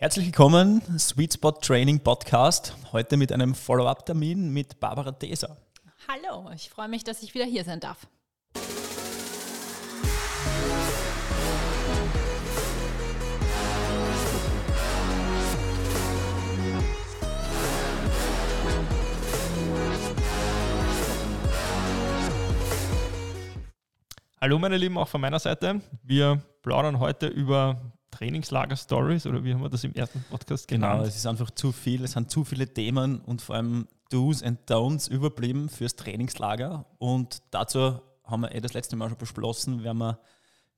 Herzlich willkommen, Sweet Spot Training Podcast. Heute mit einem Follow-up-Termin mit Barbara Deser. Hallo, ich freue mich, dass ich wieder hier sein darf. Hallo meine Lieben, auch von meiner Seite. Wir plaudern heute über Trainingslager-Stories oder wie haben wir das im ersten Podcast genannt? Genau, es ist einfach zu viel, es sind zu viele Themen und vor allem Do's and Don'ts überblieben fürs Trainingslager. Und dazu haben wir eh das letzte Mal schon beschlossen, werden wir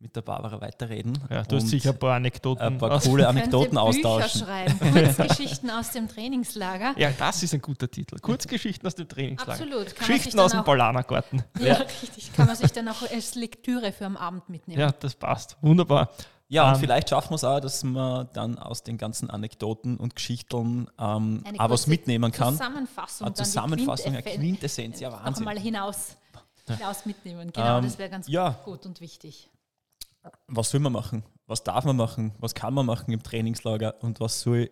mit der Barbara weiterreden. Ja, du hast sicher ein paar Anekdoten. Ein paar coole Anekdoten Bücher austauschen. schreiben, Kurzgeschichten aus dem Trainingslager. Ja, das ist ein guter Titel. Kurzgeschichten aus dem Trainingslager. Absolut. Kann Geschichten aus dem auch- Polanergarten. Ja, richtig. Kann man sich dann auch als Lektüre für am Abend mitnehmen. Ja, das passt. Wunderbar. Ja, und Ähm, vielleicht schaffen wir es auch, dass man dann aus den ganzen Anekdoten und Geschichten ähm, auch was mitnehmen kann. Zusammenfassung, Eine dann die Zusammenfassung, eine Quintessenz, ja noch Wahnsinn. einmal hinaus, hinaus mitnehmen. Genau, Ähm, das wäre ganz ja. gut und wichtig. was will man machen? Was darf man machen? Was kann man machen im Trainingslager? Und was soll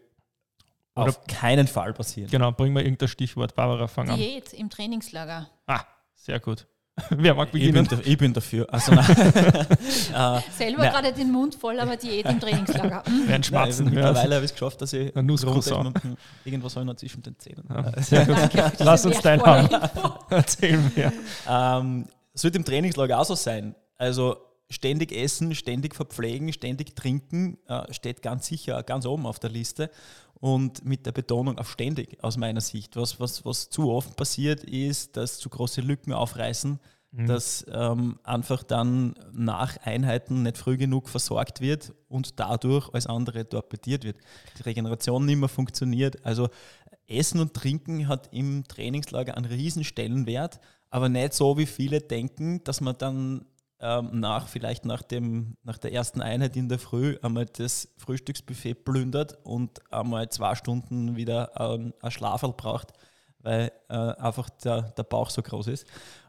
Oder- auf keinen Fall passieren? Genau, bring mal irgendein Stichwort. Barbara, fang an. Diät im Trainingslager. Ah, sehr gut. Wer mag Ich bin, beginnen? da, ich bin dafür. Also nein. äh, Selber Nein. gerade den Mund voll, aber Diät im Trainingslager. Hm. Während nein, Schmatzen. mittlerweile habe ich es geschafft, dass ich irgendwas habe ich noch zwischen den Zähnen. Ja, sehr gut. Danke Lass uns teilhaben. Info. Erzähl mir. Ähm, sollte im Trainingslager auch so sein. Also ständig essen, ständig verpflegen, ständig trinken äh, steht ganz sicher ganz oben auf der Liste. Und mit der Betonung auf ständig aus meiner Sicht. Was, was, was zu oft passiert ist, dass zu große Lücken aufreißen, Mhm. dass ähm, einfach dann nach Einheiten nicht früh genug versorgt wird und dadurch alles andere torpediert wird. Die Regeneration nicht mehr funktioniert. Also Essen und Trinken hat im Trainingslager einen riesen Stellenwert, aber nicht so, wie viele denken, dass man dann ähm, nach, vielleicht nach, dem, nach der ersten Einheit in der Früh einmal das Frühstücksbuffet plündert und einmal zwei Stunden wieder ähm, ein Schlaferl braucht, weil äh, einfach der, der Bauch so groß ist.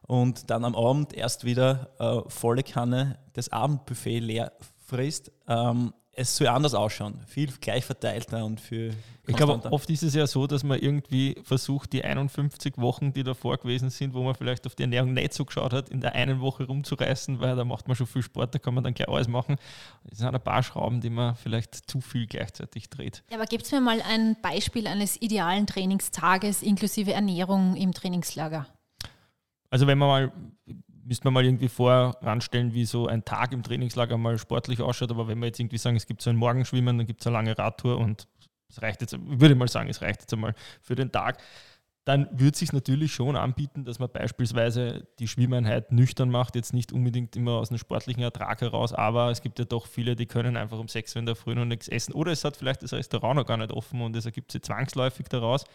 Und dann am Abend erst wieder äh, volle Kanne das Abendbuffet leer frisst. Ähm, es soll anders ausschauen, viel gleich verteilter und viel Ich glaube, oft ist es ja so, dass man irgendwie versucht, die 51 Wochen, die davor gewesen sind, wo man vielleicht auf die Ernährung nicht so geschaut hat, in der einen Woche rumzureißen, weil da macht man schon viel Sport, da kann man dann gleich alles machen. Es sind ein paar Schrauben, die man vielleicht zu viel gleichzeitig dreht. Ja, aber gebt mir mal ein Beispiel eines idealen Trainingstages inklusive Ernährung im Trainingslager. Also wenn man mal, müsste man mal irgendwie voranstellen, wie so ein Tag im Trainingslager mal sportlich ausschaut, aber wenn wir jetzt irgendwie sagen, es gibt so ein Morgenschwimmen, dann gibt es eine lange Radtour und es reicht jetzt, ich würde mal sagen, es reicht jetzt einmal für den Tag, dann würde es sich natürlich schon anbieten, dass man beispielsweise die Schwimmeinheit nüchtern macht, jetzt nicht unbedingt immer aus einem sportlichen Ertrag heraus, aber es gibt ja doch viele, die können einfach um 6 Uhr in der Früh noch nichts essen oder es hat vielleicht das Restaurant noch gar nicht offen und es ergibt sich zwangsläufig daraus.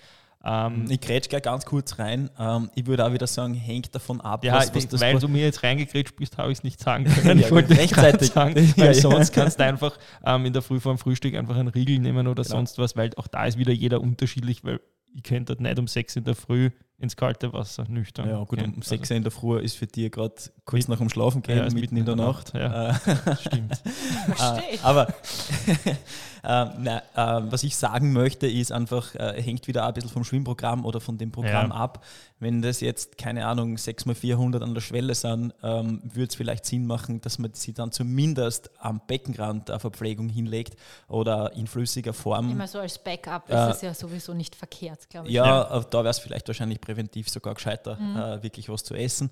Ähm, Ich grätsch gleich ganz kurz rein. Ähm, ich würde auch wieder sagen, hängt davon ab, Ja, was, was das weil du mir jetzt reingekriegt bist, habe ich es nicht sagen können. Ja, ich wollte rechtzeitig. sagen, Ja, weil ja. sonst kannst du einfach ähm, in der Früh vor dem Frühstück einfach einen Riegel nehmen oder Genau. sonst was, weil auch da ist wieder jeder unterschiedlich, weil ich könnte halt nicht um sechs in der Früh ins kalte Wasser nüchtern. Ja, gut, gehen. um 6 Uhr in der Früh ist für dich gerade kurz nach dem Schlafen gehen, Ja, ist mitten in der Nacht. ja. Äh, Also, stimmt. Verstehe. Äh, aber äh, na, äh, was ich sagen möchte, ist einfach, äh, hängt wieder auch ein bisschen vom Schwimmprogramm oder von dem Programm Ja. ab. Wenn das jetzt, keine Ahnung, 6x400 an der Schwelle sind, ähm, würde es vielleicht Sinn machen, dass man sie dann zumindest am Beckenrand der Verpflegung hinlegt oder in flüssiger Form. Immer so als Backup Äh, ist es ja sowieso nicht verkehrt, glaube ich. Ja, äh, da wäre es vielleicht wahrscheinlich präventiv sogar gescheiter, äh, wirklich was zu essen.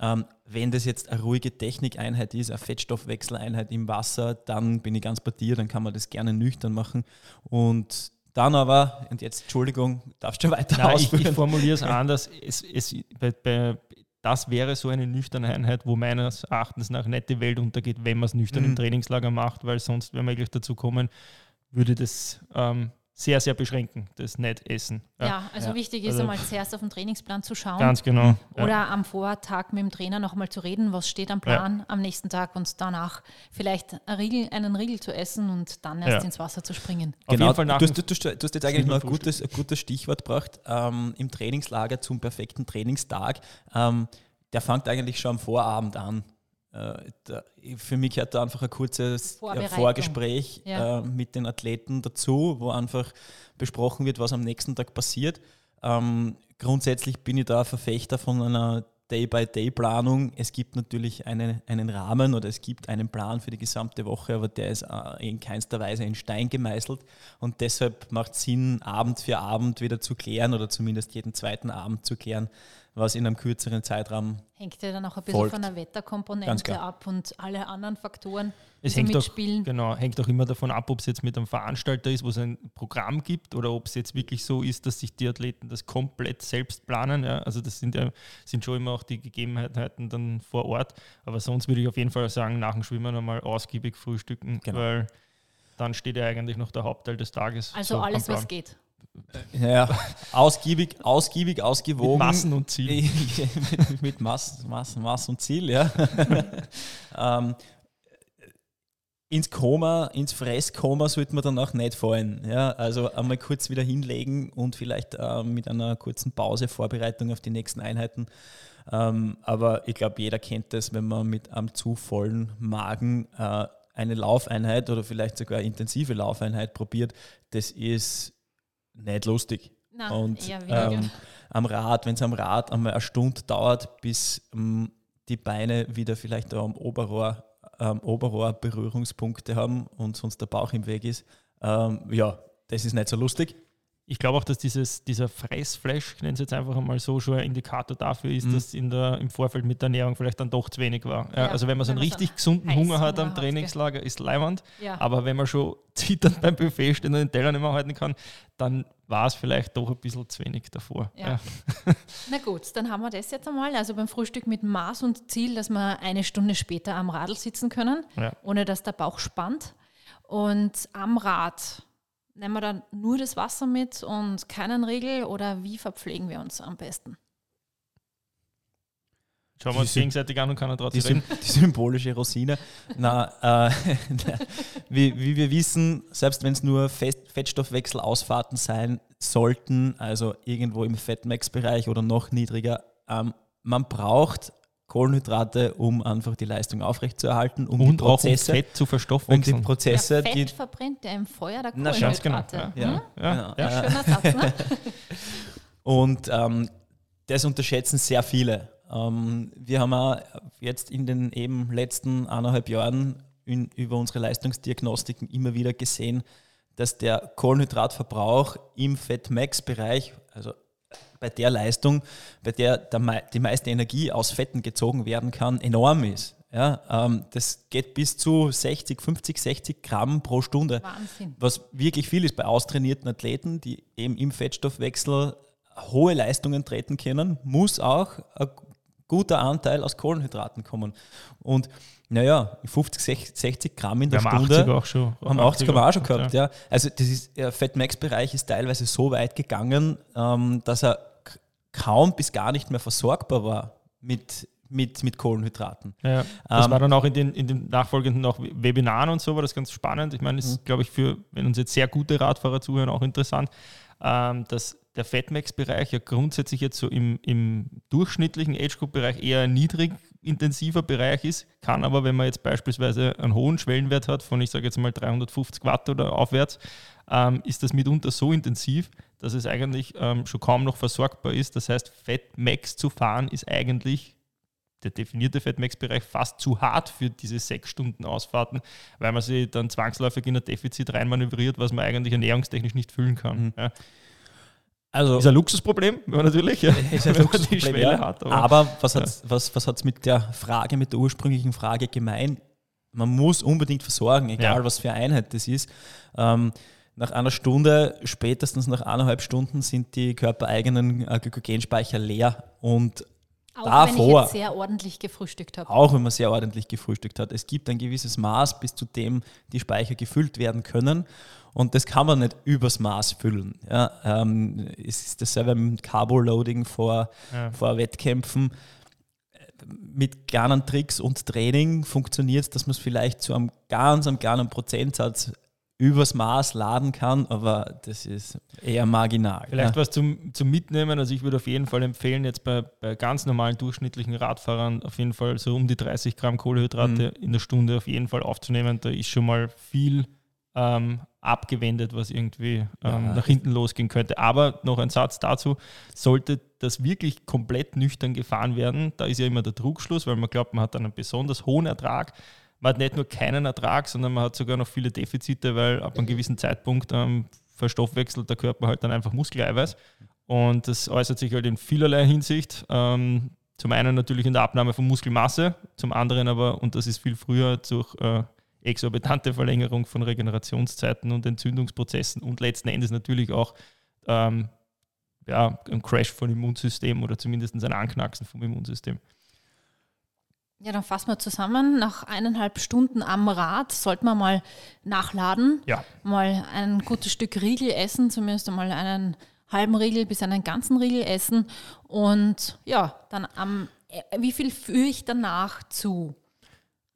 Ähm, wenn das jetzt eine ruhige Technikeinheit ist, eine Fettstoffwechseleinheit im Wasser, dann bin ich ganz bei dir, dann kann man das gerne nüchtern machen. Und dann aber, und jetzt Entschuldigung, darfst du weiter Nein, ich, ich ausführen? formuliere es anders. Es, es, bei, bei, das wäre so eine nüchterne Einheit, wo meines Erachtens nach nicht die Welt untergeht, wenn man es nüchtern Mhm. im Trainingslager macht, weil sonst, wenn wir gleich dazu kommen, würde das ähm, sehr, sehr beschränken, das Nicht-Essen. Ja, also Ja. wichtig ist Also- einmal zuerst auf den Trainingsplan zu schauen. Ganz genau. Ja. Oder am Vortag mit dem Trainer nochmal zu reden, was steht am Plan am nächsten Tag und danach vielleicht einen Riegel, einen Riegel zu essen und dann erst Ja. ins Wasser zu springen. Auf Genau, jeden Fall nach du, du, du, du hast jetzt eigentlich noch ein gutes, ein gutes Stichwort gebracht. Ähm, Im Trainingslager zum perfekten Trainingstag. Ähm, der fängt eigentlich schon am Vorabend an. Äh, für mich gehört da einfach ein kurzes. Vorgespräch Ja. äh, mit den Athleten dazu, wo einfach besprochen wird, was am nächsten Tag passiert. Ähm, grundsätzlich bin ich da Verfechter von einer Day-by-Day-Planung. Es gibt natürlich eine, einen Rahmen oder es gibt einen Plan für die gesamte Woche, aber der ist äh, in keinster Weise in Stein gemeißelt. Und deshalb macht es Sinn, Abend für Abend wieder zu klären oder zumindest jeden zweiten Abend zu klären, was in einem kürzeren Zeitraum Hängt ja dann auch ein bisschen Folgt. von der Wetterkomponente ab und alle anderen Faktoren, die Es so hängt auch, mitspielen. genau, hängt auch immer davon ab, ob es jetzt mit einem Veranstalter ist, wo es ein Programm gibt oder ob es jetzt wirklich so ist, dass sich die Athleten das komplett selbst planen. Ja. Also das sind ja sind schon immer auch die Gegebenheiten dann vor Ort. Aber sonst würde ich auf jeden Fall sagen, nach dem Schwimmen einmal ausgiebig frühstücken, Genau. weil dann steht ja eigentlich noch der Hauptteil des Tages. Also so alles, was geht. Ja, ausgiebig, ausgiebig, ausgewogen. Mit Massen und Ziel. mit, mit Mass, Mass, Mass und Ziel, ja. ähm, ins Koma, ins Fresskoma sollte man dann auch nicht fallen. Ja? Also einmal kurz wieder hinlegen und vielleicht ähm, mit einer kurzen Pause Vorbereitung auf die nächsten Einheiten. Ähm, aber ich glaube, jeder kennt das, wenn man mit einem zu vollen Magen äh, eine Laufeinheit oder vielleicht sogar intensive Laufeinheit probiert. Das ist nicht lustig. Nein, Und ähm, am Rad, wenn es am Rad einmal eine Stunde dauert, bis ähm, die Beine wieder vielleicht am Oberrohr, ähm, Oberrohr Berührungspunkte haben und sonst der Bauch im Weg ist, ähm, ja, das ist nicht so lustig. Ich glaube auch, dass dieses, dieser Fressflash, ich nenne es jetzt einfach einmal so, schon ein Indikator dafür ist, Mhm. dass in der, im Vorfeld mit der Ernährung vielleicht dann doch zu wenig war. Ja, Ja, also wenn man so einen so richtig einen gesunden Hunger hat am. Trainingslager, ist leiwand. ja. Aber wenn man schon zitternd beim Buffet steht und den Teller nicht mehr halten kann, dann war es vielleicht doch ein bisschen zu wenig davor. Ja. Na gut, dann haben wir das jetzt einmal. Also beim Frühstück mit Maß und Ziel, dass wir eine Stunde später am Radl sitzen können, Ja. ohne dass der Bauch spannt. Und am Rad nehmen wir dann nur das Wasser mit und keinen Riegel oder wie verpflegen wir uns am besten? Schauen wir uns Die- gegenseitig an und kann er Die, trotzdem sym reden. die symbolische Rosine. Na, äh, wie, wie wir wissen, selbst wenn es nur Fest Fettstoffwechselausfahrten sein sollten, also irgendwo im Fettmax-Bereich oder noch niedriger, ähm, man braucht Kohlenhydrate, um einfach die Leistung aufrechtzuerhalten, um Und die auch um Prozesse, Fett zu um die. Prozesse, ja, die Fett verbrennt ja im Feuer der Na, ganz genau, Kohlenhydrate. ja, Hm? Ja, genau. ja. Äh, Schöner Satz, ne? Und ähm, das unterschätzen sehr viele. Ähm, wir haben auch jetzt in den eben letzten eineinhalb Jahren in, über unsere Leistungsdiagnostiken immer wieder gesehen, dass der Kohlenhydratverbrauch im Fett-Max-Bereich, also bei der Leistung, bei der, der die meiste Energie aus Fetten gezogen werden kann, enorm ist. Ja, ähm, das geht bis zu 60, 50, 60 Gramm pro Stunde Wahnsinn. was wirklich viel ist bei austrainierten Athleten, die eben im Fettstoffwechsel hohe Leistungen treten können, muss auch ein guter Anteil aus Kohlenhydraten kommen. Und naja, 50, 60, 60 Gramm in der haben Stunde 80 auch schon. haben 80 haben wir auch schon gehabt, ja. ja. Also das ist, der Fett-Max-Bereich ist teilweise so weit gegangen, ähm, dass er kaum bis gar nicht mehr versorgbar war mit, mit, mit Kohlenhydraten. Ja, das Ähm, war dann auch in den, in den nachfolgenden auch Webinaren und so, war das ganz spannend. Ich meine, das Mhm. ist, glaube ich, für, wenn uns jetzt sehr gute Radfahrer zuhören, auch interessant, ähm, dass der Fatmax-Bereich ja grundsätzlich jetzt so im, im durchschnittlichen Age-Group-Bereich eher niedrig intensiver Bereich ist, kann aber, wenn man jetzt beispielsweise einen hohen Schwellenwert hat, von ich sage jetzt mal 350 Watt oder aufwärts, ähm, ist das mitunter so intensiv, dass es eigentlich ähm, schon kaum noch versorgbar ist. Das heißt, Fatmax zu fahren ist eigentlich der definierte Fettmax-Bereich fast zu hart für diese sechs Stunden Ausfahrten, weil man sich dann zwangsläufig in ein Defizit reinmanövriert, was man eigentlich ernährungstechnisch nicht füllen kann. Mhm. Ja. Also Ist ein Luxusproblem, wenn man natürlich, ja, ist ein wenn man die Luxusproblem, Schwelle ja. hat. Aber, was hat es was, was hat's mit der Frage, mit der ursprünglichen Frage gemeint? Man muss unbedingt versorgen, egal Ja. was für Einheit das ist. Ähm, nach einer Stunde, spätestens nach eineinhalb Stunden, sind die körpereigenen äh, Glykogenspeicher leer. Und Auch wenn ich Davor. jetzt sehr ordentlich gefrühstückt habe. auch wenn man sehr ordentlich gefrühstückt hat, es gibt ein gewisses Maß, bis zu dem die Speicher gefüllt werden können. Und das kann man nicht übers Maß füllen. Ja, ähm, es ist dasselbe mit Carbo-Loading vor, Ja. vor Wettkämpfen. Mit kleinen Tricks und Training funktioniert es, dass man es vielleicht zu einem ganz einem kleinen Prozentsatz übers Maß laden kann, aber das ist eher marginal. Vielleicht ja. was zum, zum Mitnehmen. Also ich würde auf jeden Fall empfehlen, jetzt bei, bei ganz normalen durchschnittlichen Radfahrern auf jeden Fall so um die 30 Gramm Kohlehydrate Mhm. in der Stunde auf jeden Fall aufzunehmen. Da ist schon mal viel ähm, abgewendet, was irgendwie ähm, Ja. nach hinten losgehen könnte. Aber noch ein Satz dazu, sollte das wirklich komplett nüchtern gefahren werden, da ist ja immer der Trugschluss, weil man glaubt, man hat dann einen besonders hohen Ertrag. Man hat nicht nur keinen Ertrag, sondern man hat sogar noch viele Defizite, weil ab einem gewissen Zeitpunkt ähm, verstoffwechselt der Körper halt dann einfach Muskeleiweiß. Und das äußert sich halt in vielerlei Hinsicht. Ähm, zum einen natürlich in der Abnahme von Muskelmasse, zum anderen aber, und das ist viel früher, durch äh, exorbitante Verlängerung von Regenerationszeiten und Entzündungsprozessen und letzten Endes natürlich auch ähm, ja, ein Crash von Immunsystem oder zumindest ein Anknacksen vom Immunsystem. Ja, dann fassen wir zusammen. Nach eineinhalb Stunden am Rad sollte man mal nachladen, Ja. mal ein gutes Stück Riegel essen, zumindest einmal einen halben Riegel bis einen ganzen Riegel essen. Und ja, dann am, wie viel führe ich danach zu?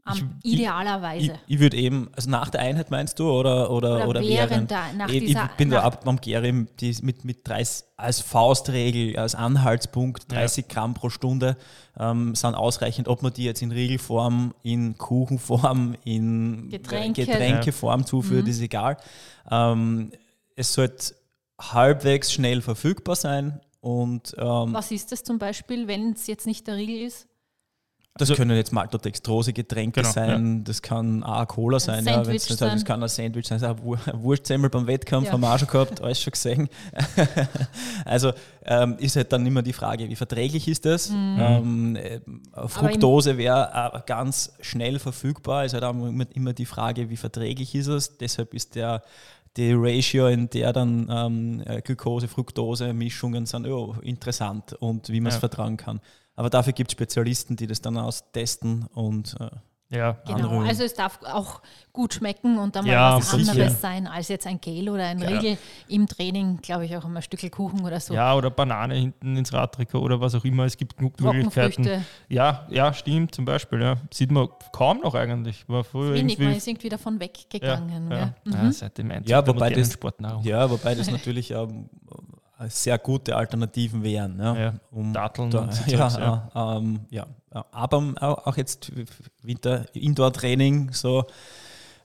Am, Ich- ich- idealerweise. Ich, ich würde eben, also nach der Einheit meinst du oder, oder, Oder oder, während der- nach ich, ich dieser- bin da ab am Gerim, mit, mit 30, als Faustregel, als Anhaltspunkt, Ja. 30 Gramm pro Stunde ähm, sind ausreichend, ob man die jetzt in Riegelform, in Kuchenform, in Getränke. Getränkeform zuführt, ist egal. Ähm, es sollte halbwegs schnell verfügbar sein und ähm, Was ist das zum Beispiel, wenn es jetzt nicht der Riegel ist? Das Also- können jetzt Maltodextrose-Getränke Genau, sein, das kann auch Cola sein, ja, nicht sein. das kann ein Sandwich sein, das ist auch ein Wurstsemmel beim Wettkampf, Ja. haben wir auch schon gehabt, alles schon gesehen. also ähm, ist halt dann immer die Frage, wie verträglich ist das? Mhm. Ähm, äh, Fructose wäre ganz schnell verfügbar, ist halt auch immer, immer die Frage, wie verträglich ist es? Deshalb ist der die Ratio, in der dann ähm, äh, Glucose, Fructose, Mischungen sind, oh, interessant und wie man es Ja. vertragen kann. Aber dafür gibt es Spezialisten, die das dann austesten und äh, Ja, Genau, also es darf auch gut schmecken und dann mal Ja, was sicher. anderes sein als jetzt ein Gel oder ein Ja. Riegel. Im Training, glaube ich, auch immer ein Stückel Kuchen oder so. ja, oder Banane hinten ins Radtrikot oder was auch immer. Es gibt genug Möglichkeiten. Ja, ja, stimmt, zum Beispiel. Ja. Sieht man kaum noch eigentlich. War früher Wenig, man ist irgendwie davon weggegangen. ja, ja. Mhm. Ja, seit dem Einzug Ja, der wobei das- Sportnahrung. ja, wobei das natürlich ähm, sehr gute Alternativen wären. Ja, Ja, um Datteln da, und so ja, Zeugs, ja. äh, ähm, ja, ja, aber auch jetzt Winter Indoor-Training so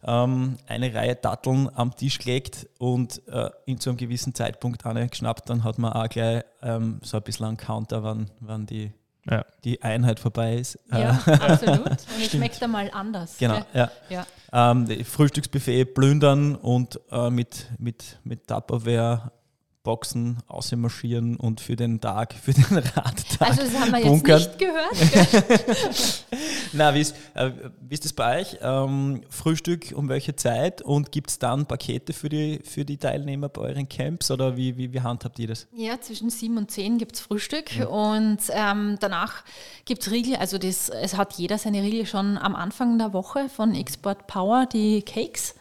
ähm, eine Reihe Datteln am Tisch gelegt und äh, in zu einem gewissen Zeitpunkt eine geschnappt, dann hat man auch gleich ähm, so ein bisschen einen Counter, wann, wann die, Ja. die Einheit vorbei ist. Ja, absolut. Und es schmeckt einmal anders. Genau, ja. Ja. Ähm, Frühstücksbuffet plündern und äh, mit, mit, mit Tupperware Boxen ausmarschieren und für den Tag, für den Radtag Also das haben wir jetzt bunkern. nicht gehört. Na, wie ist, äh, wie ist das bei euch? Ähm, Frühstück um welche Zeit und gibt es dann Pakete für die, für die Teilnehmer bei euren Camps oder wie, wie, wie handhabt ihr das? Ja, zwischen sieben und zehn gibt es Frühstück und ähm, danach gibt es Riegel. Also das, es hat jeder seine Riegel schon am Anfang der Woche von Export Power, die Cakes.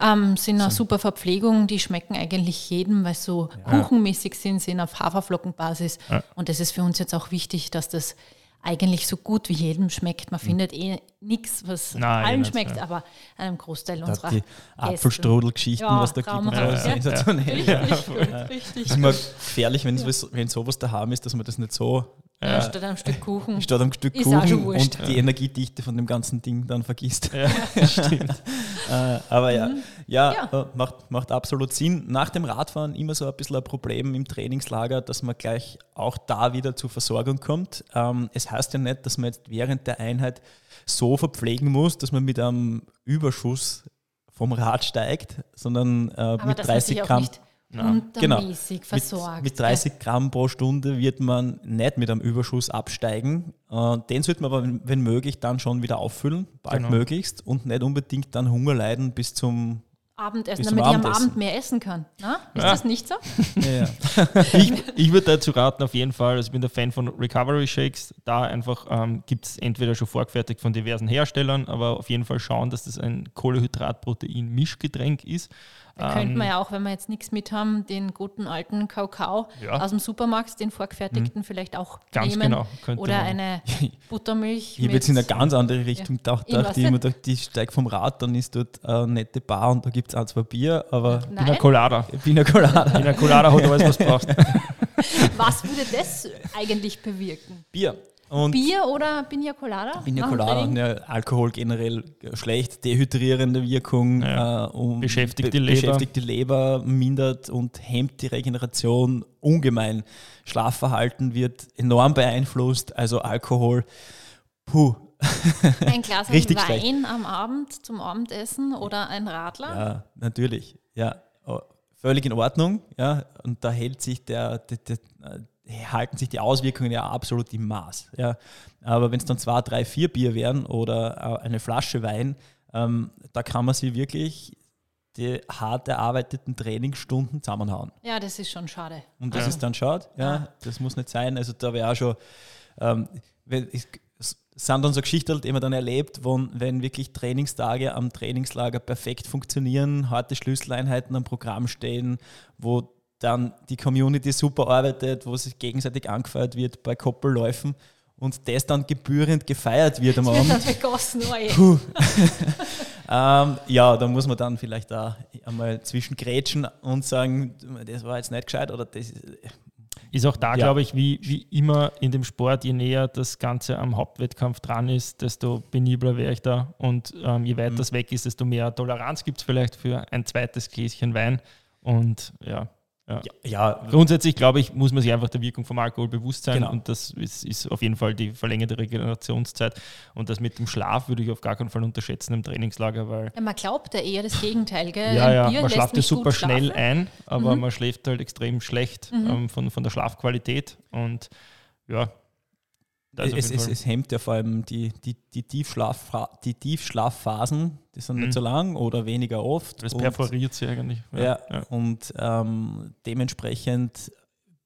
Ähm, sind eine super Verpflegung, die schmecken eigentlich jedem, weil sie so kuchenmäßig sind, sind auf Haferflockenbasis. Ja. Und das ist für uns jetzt auch wichtig, dass das eigentlich so gut wie jedem schmeckt. Man findet eh nichts, was Nein, allen nicht, schmeckt, ja. aber einem Großteil Da unserer die. Apfelstrudelgeschichten, Ja, was da gibt. so, Ja, ist ja. sensationell. Richtig gut, richtig Das ist immer gefährlich, wenn, es, wenn sowas daheim ist, dass man das nicht so Ja, statt einem Stück Kuchen. statt am Stück Ist Kuchen und die Energiedichte von dem ganzen Ding dann vergisst. Ja, stimmt. Äh, aber ja, ja, Mhm. Ja. Äh, macht, macht absolut Sinn. Nach dem Radfahren immer so ein bisschen ein Problem im Trainingslager, dass man gleich auch da wieder zur Versorgung kommt. Ähm, es heißt ja nicht, dass man jetzt während der Einheit so verpflegen muss, dass man mit einem Überschuss vom Rad steigt, sondern äh, mit dass man 30 sich auch Gramm. nicht. Untermäßig Mit, versorgt. mit 30 Gramm pro Stunde wird man nicht mit einem Überschuss absteigen. Äh, Den sollte man aber, wenn- möglich, dann schon wieder auffüllen, baldmöglichst, und nicht unbedingt dann Hunger leiden bis zum. Abendessen, bis zum damit ich am Abendessen. Abend mehr essen kann. Na? Ist Ja. das nicht so? Ja, ich, ich würde dazu raten, auf jeden Fall, also ich bin der Fan von Recovery Shakes, da einfach ähm, gibt es entweder schon vorgefertigt von diversen Herstellern, aber auf jeden Fall schauen, dass das ein Kohlenhydrat-Protein-Mischgetränk ist. Da ähm, könnte man ja auch, wenn wir jetzt nichts mit haben, den guten alten Kakao ja. aus dem Supermarkt, den vorgefertigten, mhm. vielleicht auch ganz nehmen. Genau, Oder man. eine Buttermilch. Ich habe jetzt in eine ganz andere Richtung ja. gedacht. Ich, ich immer gedacht, die steigt vom Rad, dann ist dort eine nette Bar und da gibt es ein, zwei Bier, aber Nein. Pina Colada. Pina Colada. Pina Colada hat alles, was braucht. was würde das eigentlich bewirken? Bier. Und Bier oder Pina Colada? Pina Colada, ja, Alkohol generell schlecht, dehydrierende Wirkung, ja. äh, um beschäftigt, die Leber. beschäftigt die Leber, mindert und hemmt die Regeneration ungemein. Schlafverhalten wird enorm beeinflusst, also Alkohol, puh. Ein Glas Wein schlecht. am Abend zum Abendessen oder ein Radler? Ja, natürlich. Ja, oh, völlig in Ordnung. Ja, und da hält sich der, der, der halten sich die Auswirkungen ja absolut im Maß. Ja. Aber wenn es dann zwei, drei, vier Bier wären oder äh, eine Flasche Wein, ähm, da kann man sie wirklich die hart erarbeiteten Trainingsstunden zusammenhauen. Ja, das ist schon schade. Und das ja. ist dann schade, ja, ja, das muss nicht sein. Also da wäre auch schon, ähm, es sind dann so Geschichten, die man dann erlebt, wo, wenn wirklich Trainingstage am Trainingslager perfekt funktionieren, harte Schlüsseleinheiten am Programm stehen, wo dann die Community super arbeitet, wo sich gegenseitig angefeuert wird bei Koppelläufen und das dann gebührend gefeiert wird am Abend. Vergossen, ähm, ja, da muss man dann vielleicht da einmal zwischen grätschen und sagen, das war jetzt nicht gescheit oder das ist auch da, ja. glaube ich, wie, wie immer in dem Sport, je näher das Ganze am Hauptwettkampf dran ist, desto penibler wäre ich da. Und ähm, je weiter mhm. das weg ist, desto mehr Toleranz gibt es vielleicht für ein zweites Gläschen Wein. Und ja, ja. ja. grundsätzlich glaube ich, muss man sich einfach der Wirkung vom Alkohol bewusst sein genau. und das ist, ist, auf jeden Fall die verlängerte Regenerationszeit und das mit dem Schlaf würde ich auf gar keinen Fall unterschätzen im Trainingslager, weil ja, man glaubt ja eher das Gegenteil, gell? Ja, ja, man schlaft ja super schnell ein, aber mhm. man schläft halt extrem schlecht mhm. ähm, von, von der Schlafqualität und ja, es, es, es, hemmt ja vor allem die, die, die, Tiefschlaf, die Tiefschlafphasen, die sind mhm. nicht so lang oder weniger oft. Das perforiert sie eigentlich. Ja, ja, ja. und ähm, dementsprechend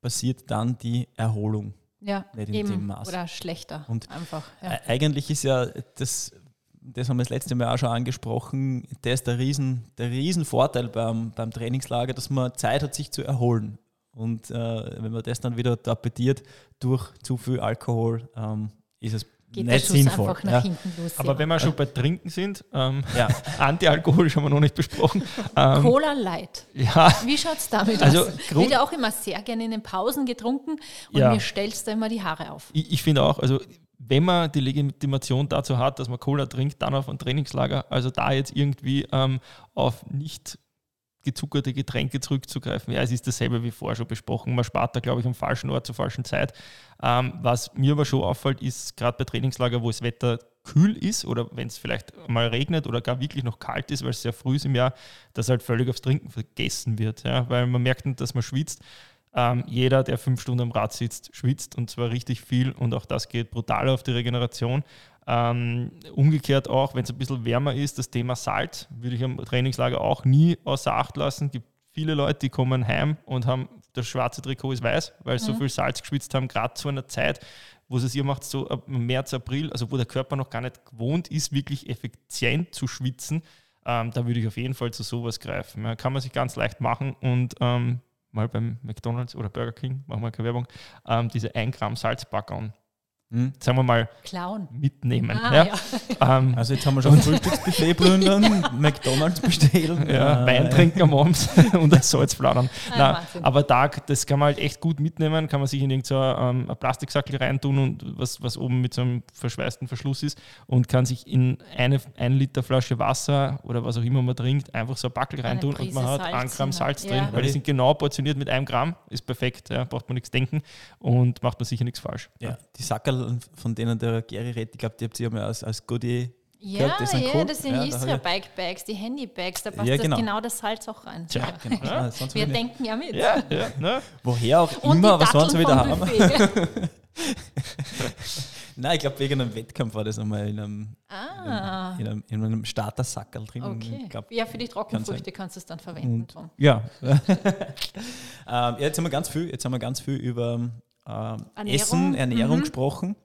passiert dann die Erholung. Ja, nicht in eben, dem Maß. oder schlechter und einfach. Ja. E-, eigentlich ist ja das, das haben wir das letzte Mal auch schon angesprochen, der ist der, Riesen, der Riesenvorteil beim, beim Trainingslager, dass man Zeit hat, sich zu erholen. Und äh, wenn man das dann wieder tapetiert durch zu viel Alkohol, ähm, ist es Geht nicht sinnvoll. Ja. Los, Aber ja. wenn wir schon bei Trinken sind, ähm, ja. Antialkoholisch haben wir noch nicht besprochen. Ähm, Cola Light. Ja. Wie schaut es damit also aus? Wird ja auch immer sehr gerne in den Pausen getrunken und ja. mir stellst da immer die Haare auf. Ich, ich finde auch, also wenn man die Legitimation dazu hat, dass man Cola trinkt, dann auf ein Trainingslager, also da jetzt irgendwie ähm, auf nicht gezuckerte Getränke zurückzugreifen. Ja, es ist dasselbe wie vorher schon besprochen. Man spart da, glaube ich, am falschen Ort zur falschen Zeit. Ähm, was mir aber schon auffällt, ist gerade bei Trainingslager, wo das Wetter kühl ist oder wenn es vielleicht mal regnet oder gar wirklich noch kalt ist, weil es sehr früh ist im Jahr, dass halt völlig aufs Trinken vergessen wird. Ja? Weil man merkt dass man schwitzt. Ähm, jeder, der fünf Stunden am Rad sitzt, schwitzt und zwar richtig viel und auch das geht brutal auf die Regeneration. Ähm, umgekehrt auch, wenn es ein bisschen wärmer ist, das Thema Salz würde ich am Trainingslager auch nie außer Acht lassen. Es gibt viele Leute, die kommen heim und haben das schwarze Trikot ist weiß, weil sie mhm. so viel Salz geschwitzt haben, gerade zu einer Zeit, wo es ihr macht, so ab März, April, also wo der Körper noch gar nicht gewohnt ist, wirklich effizient zu schwitzen. Ähm, da würde ich auf jeden Fall zu sowas greifen. Ja, kann man sich ganz leicht machen und ähm, mal beim McDonalds oder Burger King, machen wir keine Werbung, ähm, diese 1 Gramm Salzpackung hm, sagen wir mal, Klauen. mitnehmen. Ah, ja. Ja. Ähm, also jetzt haben wir schon Frühstücksbuffet plündern, McDonalds bestellen. Ja, äh, Wein trinken am Abend und ein Salz plaudern. Ah, aber da, das kann man halt echt gut mitnehmen, kann man sich in irgendein so, ähm, Plastiksackel reintun und was, was oben mit so einem verschweißten Verschluss ist und kann sich in eine, eine Liter Flasche Wasser oder was auch immer man trinkt, einfach so ein Backel reintun und man hat ein Gramm Salz drin, ja. weil die sind genau portioniert mit einem Gramm, ist perfekt, ja, braucht man nichts denken und macht man sicher nichts falsch. Ja, die Von denen der Gary redet, ich glaube, die habt ihr ja als, als Goodie ja, gehört. Das ja, cool. das sind ja, Isra Bike Bags, die Handy Bags, da passt ja, genau. Das, genau das Salz auch rein. Tja, genau. ja. Wir denken ja mit. Ja, ja, ne? Woher auch Und immer, was wollen sie wieder haben? Nein, ich glaube, wegen einem Wettkampf war das einmal in einem, ah. in einem, in einem Startersackerl drin. Okay. Glaub, ja, für die Trockenfrüchte kannst du es dann verwenden. Und, ja. ähm, jetzt, haben wir ganz viel, jetzt haben wir ganz viel über äh, Ernährung. Essen, Ernährung mhm. gesprochen.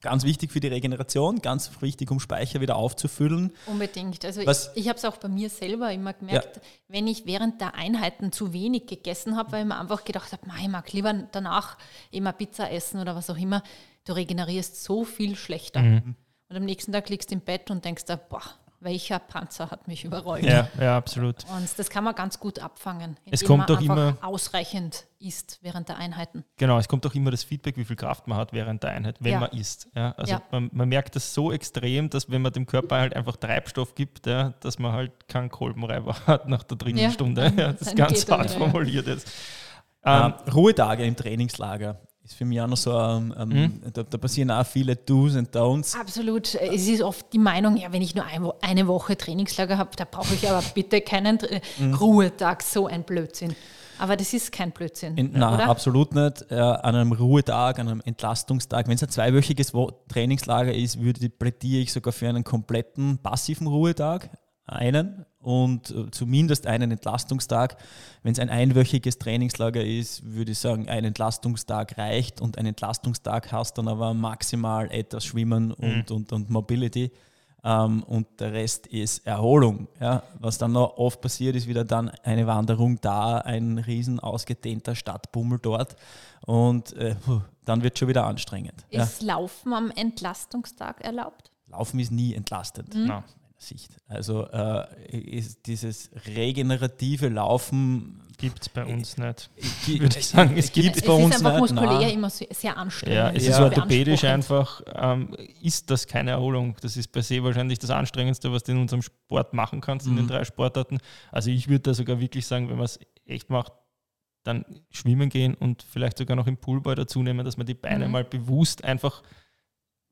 Ganz wichtig für die Regeneration, ganz wichtig, um Speicher wieder aufzufüllen. Unbedingt. Also Was- ich, ich habe es auch bei mir selber immer gemerkt, wenn ich während der Einheiten zu wenig gegessen habe, weil ich mir einfach gedacht habe, "Mei, ich mag lieber danach immer Pizza essen oder was auch immer, du regenerierst so viel schlechter. Mhm. Und am nächsten Tag liegst du im Bett und denkst dir, boah, welcher Panzer hat mich überrollt. Ja, ja, absolut. Und das kann man ganz gut abfangen, indem Es kommt man doch immer- ausreichend isst während der Einheiten. Genau, es kommt auch immer das Feedback, wie viel Kraft man hat während der Einheit, wenn Ja. man isst. Ja, also Ja. man, man merkt das so extrem, dass wenn man dem Körper halt einfach Treibstoff gibt, ja, dass man halt keinen Kolbenreiber hat nach der dritten Ja, Stunde. das ist ganz hart formuliert jetzt. Ähm, Ähm, Ruhetage im Trainingslager ist für mich auch noch so, ähm, Mhm. da, da passieren auch viele Do's und Don'ts. Absolut. Es ist oft die Meinung, ja, wenn ich nur ein eine Woche Trainingslager habe, da brauche ich aber bitte keinen Tra- Mhm. Ruhetag. So ein Blödsinn. Aber das ist kein Blödsinn. In, nein, oder? absolut nicht. Äh, an einem Ruhetag, an einem Entlastungstag, wenn es ein zweiwöchiges Wo Trainingslager ist, würde, plädiere ich sogar für einen kompletten passiven Ruhetag, einen und äh, zumindest einen Entlastungstag. Wenn es ein einwöchiges Trainingslager ist, würde ich sagen, ein Entlastungstag reicht und ein Entlastungstag hast dann aber maximal etwas Schwimmen und, und, und Mobility. Ähm, und der Rest ist Erholung. Ja. Was dann noch oft passiert, ist wieder dann eine Wanderung da, ein riesen ausgedehnter Stadtbummel dort und äh, dann wird schon wieder anstrengend. Ja. Ist Laufen am Entlastungstag erlaubt? Laufen ist nie entlastend. meiner Sicht. Also äh, ist dieses regenerative Laufen Gibt es bei uns nicht. Würde ich sagen, es gibt's es bei ist uns einfach nicht. muskulär Nein. immer sehr anstrengend. Ja, es Ja. ist orthopädisch einfach, ähm, ist das keine Erholung. Das ist per se wahrscheinlich das Anstrengendste, was du in unserem Sport machen kannst, in den Mhm. drei Sportarten. Also ich würde da sogar wirklich sagen, wenn man es echt macht, dann schwimmen gehen und vielleicht sogar noch im Poolball dazu nehmen, dass man die Beine Mhm. mal bewusst einfach,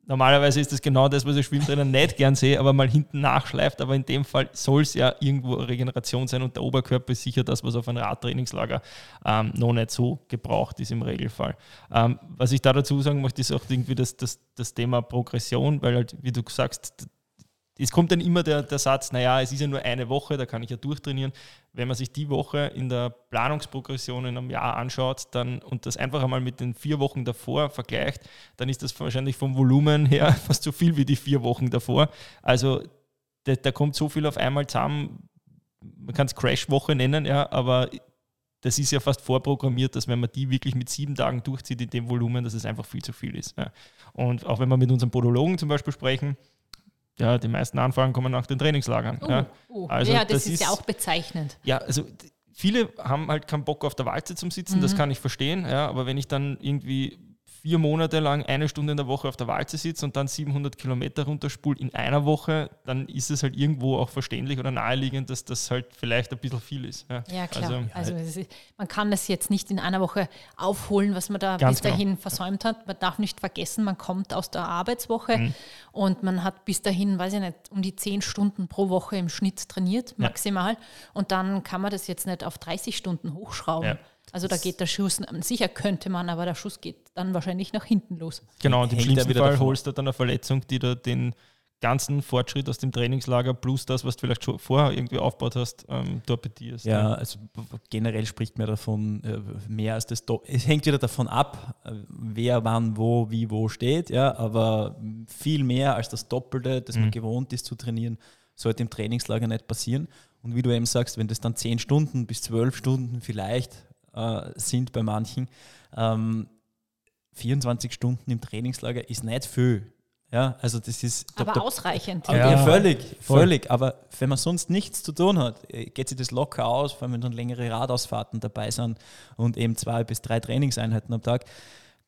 normalerweise ist das genau das, was ich Schwimmtrainer nicht gern sehe, aber mal hinten nachschleift, aber in dem Fall soll es ja irgendwo Regeneration sein und der Oberkörper ist sicher das, was auf ein Radtrainingslager ähm, noch nicht so gebraucht ist im Regelfall. Ähm, was ich da dazu sagen möchte, ist auch irgendwie das, das, das Thema Progression, weil halt, wie du sagst, es kommt dann immer der, der Satz, naja, es ist ja nur eine Woche, da kann ich ja durchtrainieren. Wenn man sich die Woche in der Planungsprogression in einem Jahr anschaut dann, und das einfach einmal mit den vier Wochen davor vergleicht, dann ist das wahrscheinlich vom Volumen her fast so viel wie die vier Wochen davor. Also da, da kommt so viel auf einmal zusammen, man kann es Crash-Woche nennen, ja, aber das ist ja fast vorprogrammiert, dass wenn man die wirklich mit sieben Tagen durchzieht in dem Volumen, dass es einfach viel zu viel ist. Ja. Und auch wenn wir mit unserem Podologen zum Beispiel sprechen, ja, die meisten Anfragen kommen nach den Trainingslagern. Oh, Ja. oh. Also ja, das, das ist ja ist- auch bezeichnend. Ja, also viele haben halt keinen Bock auf der Walze zum Sitzen, das Mhm. kann ich verstehen, ja, aber wenn ich dann irgendwie vier Monate lang eine Stunde in der Woche auf der Walze sitze und dann 700 Kilometer runterspult in einer Woche, dann ist es halt irgendwo auch verständlich oder naheliegend, dass das halt vielleicht ein bisschen viel ist. Ja, Ja, klar. Also, Also, ist, man kann das jetzt nicht in einer Woche aufholen, was man da bis dahin versäumt hat. Man darf nicht vergessen, man kommt aus der Arbeitswoche Mhm. und man hat bis dahin, weiß ich nicht, um die zehn Stunden pro Woche im Schnitt trainiert, Ja. maximal. Und dann kann man das jetzt nicht auf 30 Stunden hochschrauben. Ja. Also da geht der Schuss, sicher könnte man, aber der Schuss geht dann wahrscheinlich nach hinten los. Genau, und im Hängt schlimmsten wieder Fall davon- holst du dann eine Verletzung, die da den ganzen Fortschritt aus dem Trainingslager plus das, was du vielleicht schon vorher irgendwie aufgebaut hast, ähm, torpedierst. Ja, also b- b- generell spricht man davon äh, mehr als das. Do es hängt wieder davon ab, äh, wer wann, wo, wie, wo steht, ja, aber viel mehr als das Doppelte, das man Mhm. gewohnt ist zu trainieren, sollte im Trainingslager nicht passieren. Und wie du eben sagst, wenn das dann zehn Stunden bis zwölf Stunden vielleicht äh, sind bei manchen, ähm, 24 Stunden im Trainingslager ist nicht viel. Ja, also das ist da- Aber da- ausreichend. ja, Ja. völlig, Voll. völlig. Aber wenn man sonst nichts zu tun hat, äh, geht sich das locker aus, vor allem wenn dann längere Radausfahrten dabei sind und eben zwei bis drei Trainingseinheiten am Tag,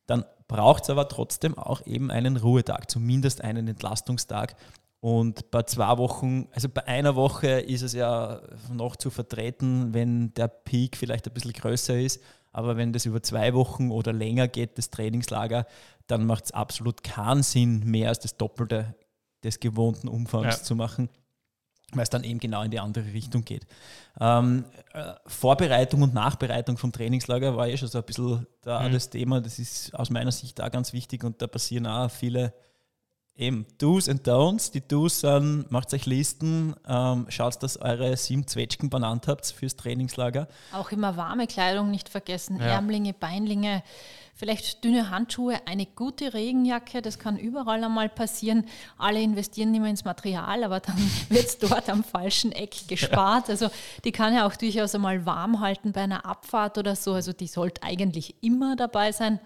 dann braucht es aber trotzdem auch eben einen Ruhetag, zumindest einen Entlastungstag. Und bei zwei Wochen, also bei einer Woche ist es ja noch zu vertreten, wenn der Peak vielleicht ein bisschen größer ist. Aber wenn das über zwei Wochen oder länger geht, das Trainingslager, dann macht es absolut keinen Sinn, mehr als das Doppelte des gewohnten Umfangs Ja. zu machen, weil es dann eben genau in die andere Richtung geht. Ähm, äh, Vorbereitung und Nachbereitung vom Trainingslager war ja schon so ein bisschen da Mhm. das Thema. Das ist aus meiner Sicht da ganz wichtig und da passieren auch viele eben Do's und Don'ts. Die Do's sind, macht euch Listen, ähm, schaut, dass eure sieben Zwetschgen benannt habt fürs Trainingslager. Auch immer warme Kleidung nicht vergessen, Ja. Ärmlinge, Beinlinge, vielleicht dünne Handschuhe, eine gute Regenjacke, das kann überall einmal passieren. Alle investieren immer ins Material, aber dann wird es dort am falschen Eck gespart. Also die kann ja auch durchaus einmal warm halten bei einer Abfahrt oder so. Also die sollte eigentlich immer dabei sein.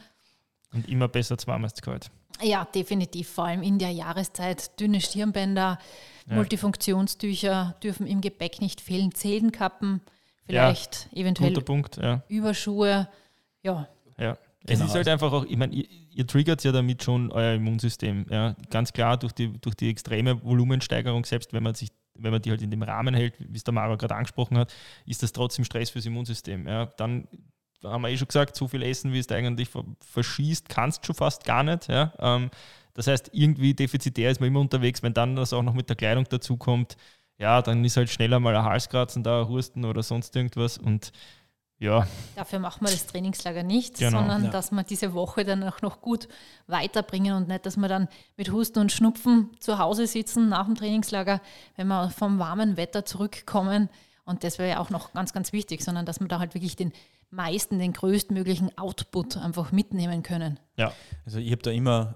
Und immer besser zu warm als zu kalt. Ja, definitiv. Vor allem in der Jahreszeit. Dünne Stirnbänder, Ja. Multifunktionstücher dürfen im Gepäck nicht fehlen. Zehenkappen, vielleicht eventuell Guter Punkt, ja. Überschuhe. Ja, Ja. Es Genau. ist halt einfach auch, ich meine, ihr, ihr triggert ja damit schon euer Immunsystem. Ja. Ganz klar durch die, durch die extreme Volumensteigerung, selbst wenn man sich wenn man die halt in dem Rahmen hält, wie es der Mara gerade angesprochen hat, ist das trotzdem Stress fürs Immunsystem. Ja. Dann haben wir eh schon gesagt, so viel essen, wie es da eigentlich ver- verschießt, kannst du schon fast gar nicht. Ja. Ähm, das heißt, irgendwie defizitär ist man immer unterwegs, wenn dann das auch noch mit der Kleidung dazukommt, ja, dann ist halt schneller mal ein Halskratzen da, ein Husten oder sonst irgendwas und ja, dafür machen wir das Trainingslager nicht, Genau, sondern ja. dass wir diese Woche dann auch noch gut weiterbringen und nicht, dass wir dann mit Husten und Schnupfen zu Hause sitzen nach dem Trainingslager, wenn wir vom warmen Wetter zurückkommen. Und das wäre ja auch noch ganz, ganz wichtig, sondern dass wir da halt wirklich den meisten, den größtmöglichen Output einfach mitnehmen können. ja, Also ich habe da immer,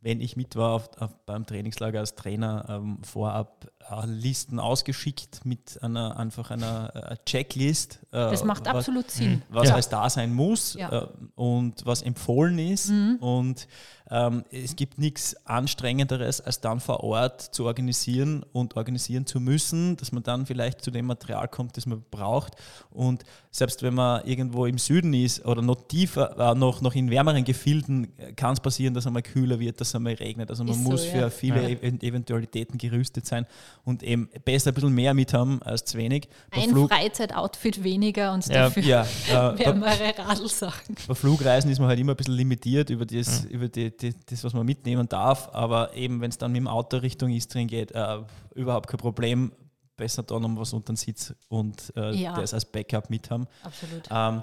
wenn ich mit war auf, auf, beim Trainingslager als Trainer, ähm, vorab äh, Listen ausgeschickt mit einer einfach einer äh, Checklist. Äh, Das macht was, absolut Sinn. was Ja. alles da sein muss Ja. äh, und was empfohlen ist. Und ähm, es gibt nichts Anstrengenderes, als dann vor Ort zu organisieren und organisieren zu müssen, dass man dann vielleicht zu dem Material kommt, das man braucht. Und selbst wenn man irgendwo im Süden ist oder noch tiefer, äh, noch, noch in wärmeren Gefilden, äh, kann es passieren, dass es einmal kühler wird, dass es einmal regnet. Also man Ist so, muss für ja. viele Ja. Ev- Eventualitäten gerüstet sein und eben besser ein bisschen mehr mit haben als zu wenig. Bei Ein Freizeitoutfit weniger und Ja, dafür ja, äh, wärmere Radlsachen. bei Flugreisen ist man halt immer ein bisschen limitiert über, das, über die, die, das, was man mitnehmen darf. Aber eben, wenn es dann mit dem Auto Richtung Istrien geht, äh, überhaupt kein Problem. Besser da noch was unter den Sitz und äh, Ja. das als Backup mit haben. Absolut. Ähm,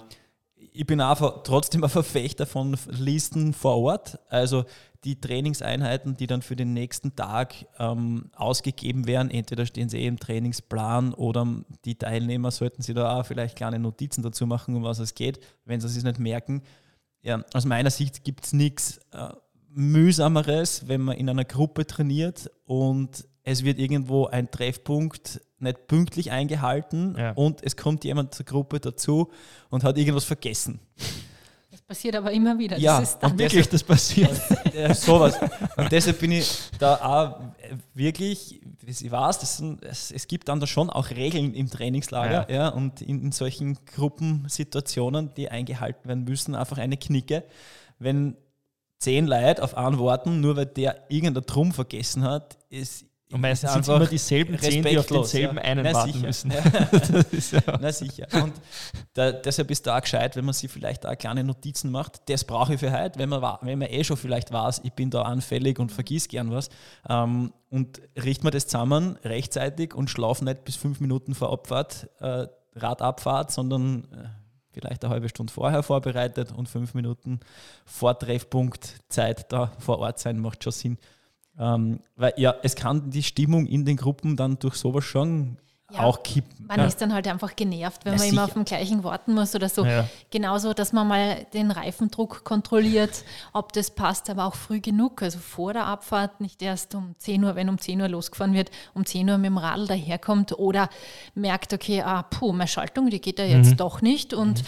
ich bin einfach trotzdem ein Verfechter von Listen vor Ort. Also die Trainingseinheiten, die dann für den nächsten Tag ähm, ausgegeben werden, entweder stehen sie eh im Trainingsplan oder die Teilnehmer sollten sie da auch vielleicht kleine Notizen dazu machen, um was es geht, wenn sie es nicht merken. Ja, aus meiner Sicht gibt es nichts äh, mühsameres, wenn man in einer Gruppe trainiert und es wird irgendwo ein Treffpunkt nicht pünktlich eingehalten Ja. und es kommt jemand zur Gruppe dazu und hat irgendwas vergessen. Das passiert aber immer wieder. Ja, das ist dann und wirklich, das passiert. Ja, sowas. Und deshalb bin ich da auch wirklich, ich weiß, das sind, es, es gibt dann da schon auch Regeln im Trainingslager ja. und in, in solchen Gruppensituationen, die eingehalten werden müssen, einfach eine Knicke. Wenn zehn Leute auf einen warten, nur weil der irgendein Drum vergessen hat, ist Und meistens ist sind es immer dieselben zehn, die auf denselben ja. einen Na, warten sicher. müssen. Ja. Na sicher. Und da, deshalb ist da auch gescheit, wenn man sich vielleicht auch kleine Notizen macht. Das brauche ich für heute, wenn man, wenn man eh schon vielleicht weiß, ich bin da anfällig und vergiss gern was. Ähm, und richten wir das zusammen rechtzeitig und schlafen nicht bis fünf Minuten vor Abfahrt, äh, Radabfahrt, sondern äh, vielleicht eine halbe Stunde vorher vorbereitet und fünf Minuten vor Treffpunkt Zeit da vor Ort sein, macht schon Sinn. Ähm, weil ja, es kann die Stimmung in den Gruppen dann durch sowas schon Ja, auch kippen. Man ja. ist dann halt einfach genervt, wenn Ja, man immer sicher. auf dem gleichen warten muss oder so. Genauso, dass man mal den Reifendruck kontrolliert, ob das passt, aber auch früh genug. Also vor der Abfahrt, nicht erst um 10 Uhr, wenn um 10 Uhr losgefahren wird, um 10 Uhr mit dem Radl daherkommt oder merkt, okay, ah, puh, meine Schaltung, die geht ja jetzt doch nicht und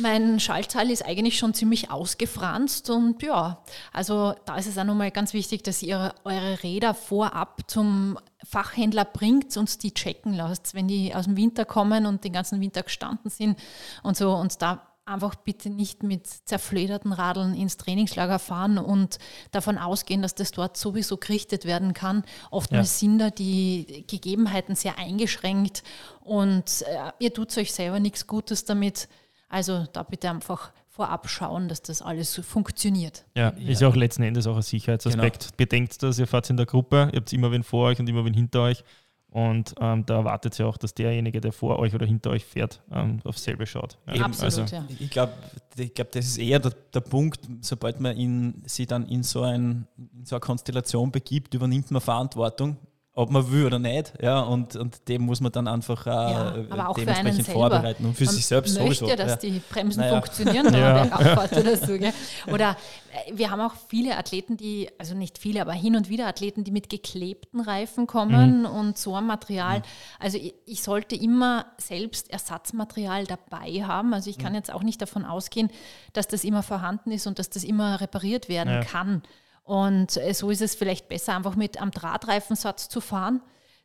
mein Schaltteil ist eigentlich schon ziemlich ausgefranst und ja, also da ist es auch nochmal ganz wichtig, dass ihr eure Räder vorab zum Fachhändler bringt und die checken lasst, wenn die aus dem Winter kommen und den ganzen Winter gestanden sind und so und da einfach bitte nicht mit zerflederten Radeln ins Trainingslager fahren und davon ausgehen, dass das dort sowieso gerichtet werden kann. Oftmals sind da die Gegebenheiten sehr eingeschränkt und äh, ihr tut euch selber nichts Gutes damit. Also da bitte einfach vorab schauen, dass das alles so funktioniert. Ja, ist ja auch letzten Endes auch ein Sicherheitsaspekt. Bedenkt das, ihr fahrt in der Gruppe, ihr habt immer wen vor euch und immer wen hinter euch. Und ähm, da erwartet ja auch, dass derjenige, der vor euch oder hinter euch fährt, ähm, aufs selbe schaut. Ja. Eben, Absolut, also, ja. Ich glaube, ich glaub, das ist eher der, der Punkt, sobald man in, sich dann in so, ein, in so eine Konstellation begibt, übernimmt man Verantwortung ob man will oder nicht. Ja, und, und dem muss man dann einfach äh, ja, dementsprechend vorbereiten und für man sich selbst möchte sowieso. ja, dass ja. die Bremsen naja. funktionieren, wenn ja. man bergab oder so. Gell? Oder äh, wir haben auch viele Athleten, die, also nicht viele, aber hin und wieder Athleten, die mit geklebten Reifen kommen mhm. und so ein Material. Mhm. Also ich, ich, sollte immer selbst Ersatzmaterial dabei haben. Also ich kann mhm. jetzt auch nicht davon ausgehen, dass das immer vorhanden ist und dass das immer repariert werden kann. Und äh, so ist es vielleicht besser, einfach mit einem Drahtreifensatz zu fahren,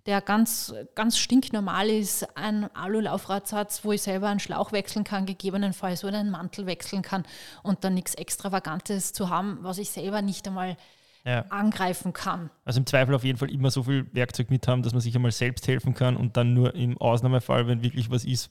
der ganz, ganz stinknormal ist. Ein Alu-Laufradsatz, wo ich selber einen Schlauch wechseln kann, gegebenenfalls oder einen Mantel wechseln kann und dann nichts Extravagantes zu haben, was ich selber nicht einmal ja. angreifen kann. Also im Zweifel auf jeden Fall immer so viel Werkzeug mit haben, dass man sich einmal selbst helfen kann und dann nur im Ausnahmefall, wenn wirklich was ist,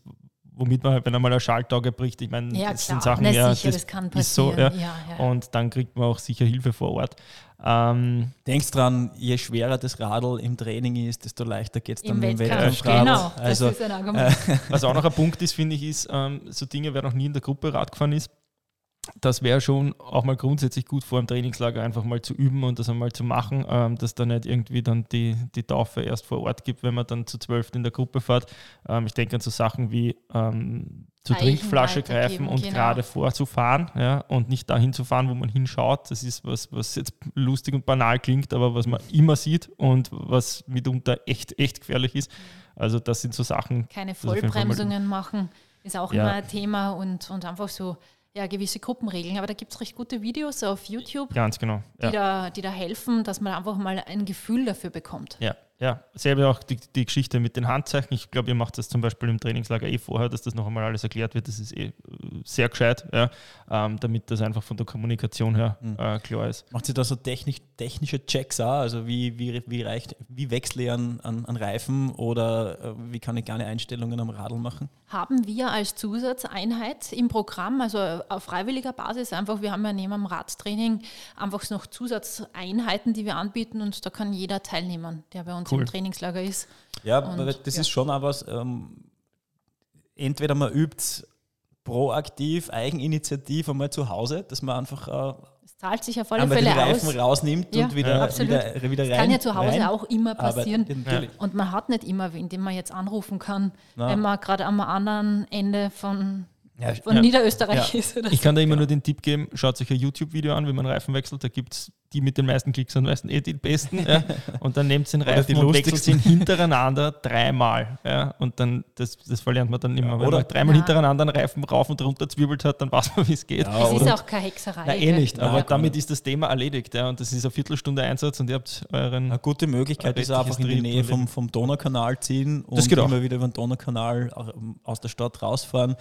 womit man, halt, wenn einmal ein Schaltauge bricht, ich meine, ja, das klar. sind Sachen, Na, ja, sicher, das, das kann passieren. So, ja. Ja, ja. Und dann kriegt man auch sicher Hilfe vor Ort. Ähm, Denkst dran, je schwerer das Radl im Training ist, desto leichter geht es dann im Wettkampf. Genau, also, das ist ein Argument. Äh, was auch noch ein Punkt ist, finde ich, ist, ähm, so Dinge, wer noch nie in der Gruppe Rad gefahren ist, das wäre schon auch mal grundsätzlich gut vor dem Trainingslager einfach mal zu üben und das einmal zu machen, ähm, dass da nicht irgendwie dann die, die Taufe erst vor Ort gibt, wenn man dann zu zwölf in der Gruppe fährt. Ähm, ich denke an so Sachen wie ähm, zur Trinkflasche greifen und genau. gerade vorzufahren ja, und nicht dahin zu fahren, wo man hinschaut. Das ist was, was jetzt lustig und banal klingt, aber was man immer sieht und was mitunter echt, echt gefährlich ist. Also das sind so Sachen. Keine Vollbremsungen machen ist auch ja. immer ein Thema und, und einfach so ja, gewisse Gruppenregeln. Aber da gibt es recht gute Videos auf YouTube, Ganz genau. Ja. Die, da, die da helfen, dass man einfach mal ein Gefühl dafür bekommt. Ja, ja, selber auch die, die Geschichte mit den Handzeichen. Ich glaube, ihr macht das zum Beispiel im Trainingslager eh vorher, dass das noch einmal alles erklärt wird. Das ist eh äh, sehr gescheit, ja, ähm, damit das einfach von der Kommunikation her mhm. äh, klar ist. Macht sie da so technisch, technische Checks auch? Also wie, wie, wie, reicht, wie wechsle ich an, an, an Reifen oder äh, wie kann ich gerne Einstellungen am Radl machen? Haben wir als Zusatzeinheit im Programm, also auf freiwilliger Basis, einfach, wir haben ja neben dem Radtraining einfach noch Zusatzeinheiten, die wir anbieten und da kann jeder teilnehmen, der bei uns cool. im Trainingslager ist. Ja, und, das ja. ist schon auch was, ähm, entweder man übt proaktiv, eigeninitiativ einmal zu Hause, dass man einfach äh, es zahlt sich auf alle Fälle die Reifen aus. rausnimmt ja, und wieder, wieder, wieder rein. Das kann ja zu Hause rein, auch immer passieren. Und man hat nicht immer wen, den man jetzt anrufen kann, Na. wenn man gerade am anderen Ende von ja, von ja. Niederösterreich ist. ich kann da immer nur den Tipp geben, schaut euch ein YouTube-Video an, wie man Reifen wechselt. Da gibt es die mit den meisten Klicks und meisten eh die besten. ja. Und dann nehmt den Reifen und wechselt ihn hintereinander dreimal. Ja. Und dann, das, das verlernt man dann immer. Wenn man dreimal hintereinander einen Reifen rauf und runter zwirbelt hat, dann weiß man, wie es geht. Es ist auch keine Hexerei. Nein, eh nicht, aber damit ist das Thema erledigt. Ja. Und das ist eine Viertelstunde Einsatz und ihr habt euren. Eine gute Möglichkeit ist einfach in die Nähe vom, vom Donaukanal ziehen und immer wieder über den Donaukanal aus der Stadt rausfahren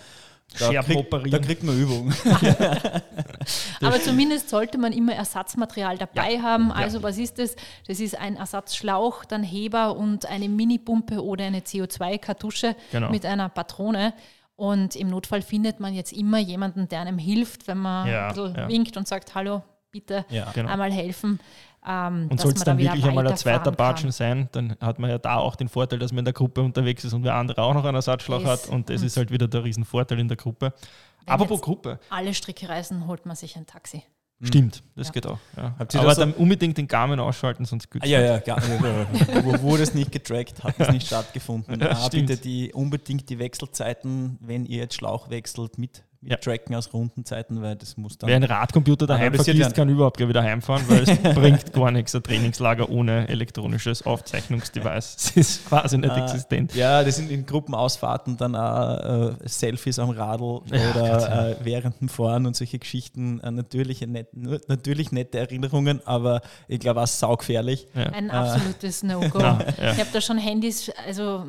da, krieg, da kriegt man Übung. Aber zumindest sollte man immer Ersatzmaterial dabei ja. haben. Also ja. was ist das? Das ist ein Ersatzschlauch, dann Heber und eine Minipumpe oder eine CO2-Kartusche genau. mit einer Patrone. Und im Notfall findet man jetzt immer jemanden, der einem hilft, wenn man ja, ein bisschen winkt und sagt, hallo, bitte genau. einmal helfen. Ähm, und soll es dann, wirklich einmal ein zweiter Batschen sein, dann hat man ja da auch den Vorteil, dass man in der Gruppe unterwegs ist und der andere auch noch einen Ersatzschlauch hat und das ist halt wieder der Riesenvorteil in der Gruppe. Aber pro Gruppe. Alle Stricke reisen, holt man sich ein Taxi. Hm. Stimmt, das ja. geht auch. Ja. Aber dann unbedingt den Garmin ausschalten, sonst gut. Ah, ja, ja, gar, wo wurde es nicht getrackt, hat es nicht stattgefunden. Ja, ah, bitte die, unbedingt die Wechselzeiten, wenn ihr jetzt Schlauch wechselt, mit ja. tracken aus Rundenzeiten, weil das muss dann. Wer einen Radcomputer daheim vergisst, kann überhaupt wieder heimfahren, weil es bringt gar nichts, ein Trainingslager ohne elektronisches Aufzeichnungsdevice. Das ist quasi nicht ah, existent. Ja, das sind in Gruppenausfahrten dann auch äh, Selfies am Radl ja, oder äh, während dem Fahren und solche Geschichten. Äh, natürlich, net, natürlich nette Erinnerungen, aber ich glaube auch saugefährlich. Ja. Ein absolutes No-Go. Ja, ich habe da schon Handys, also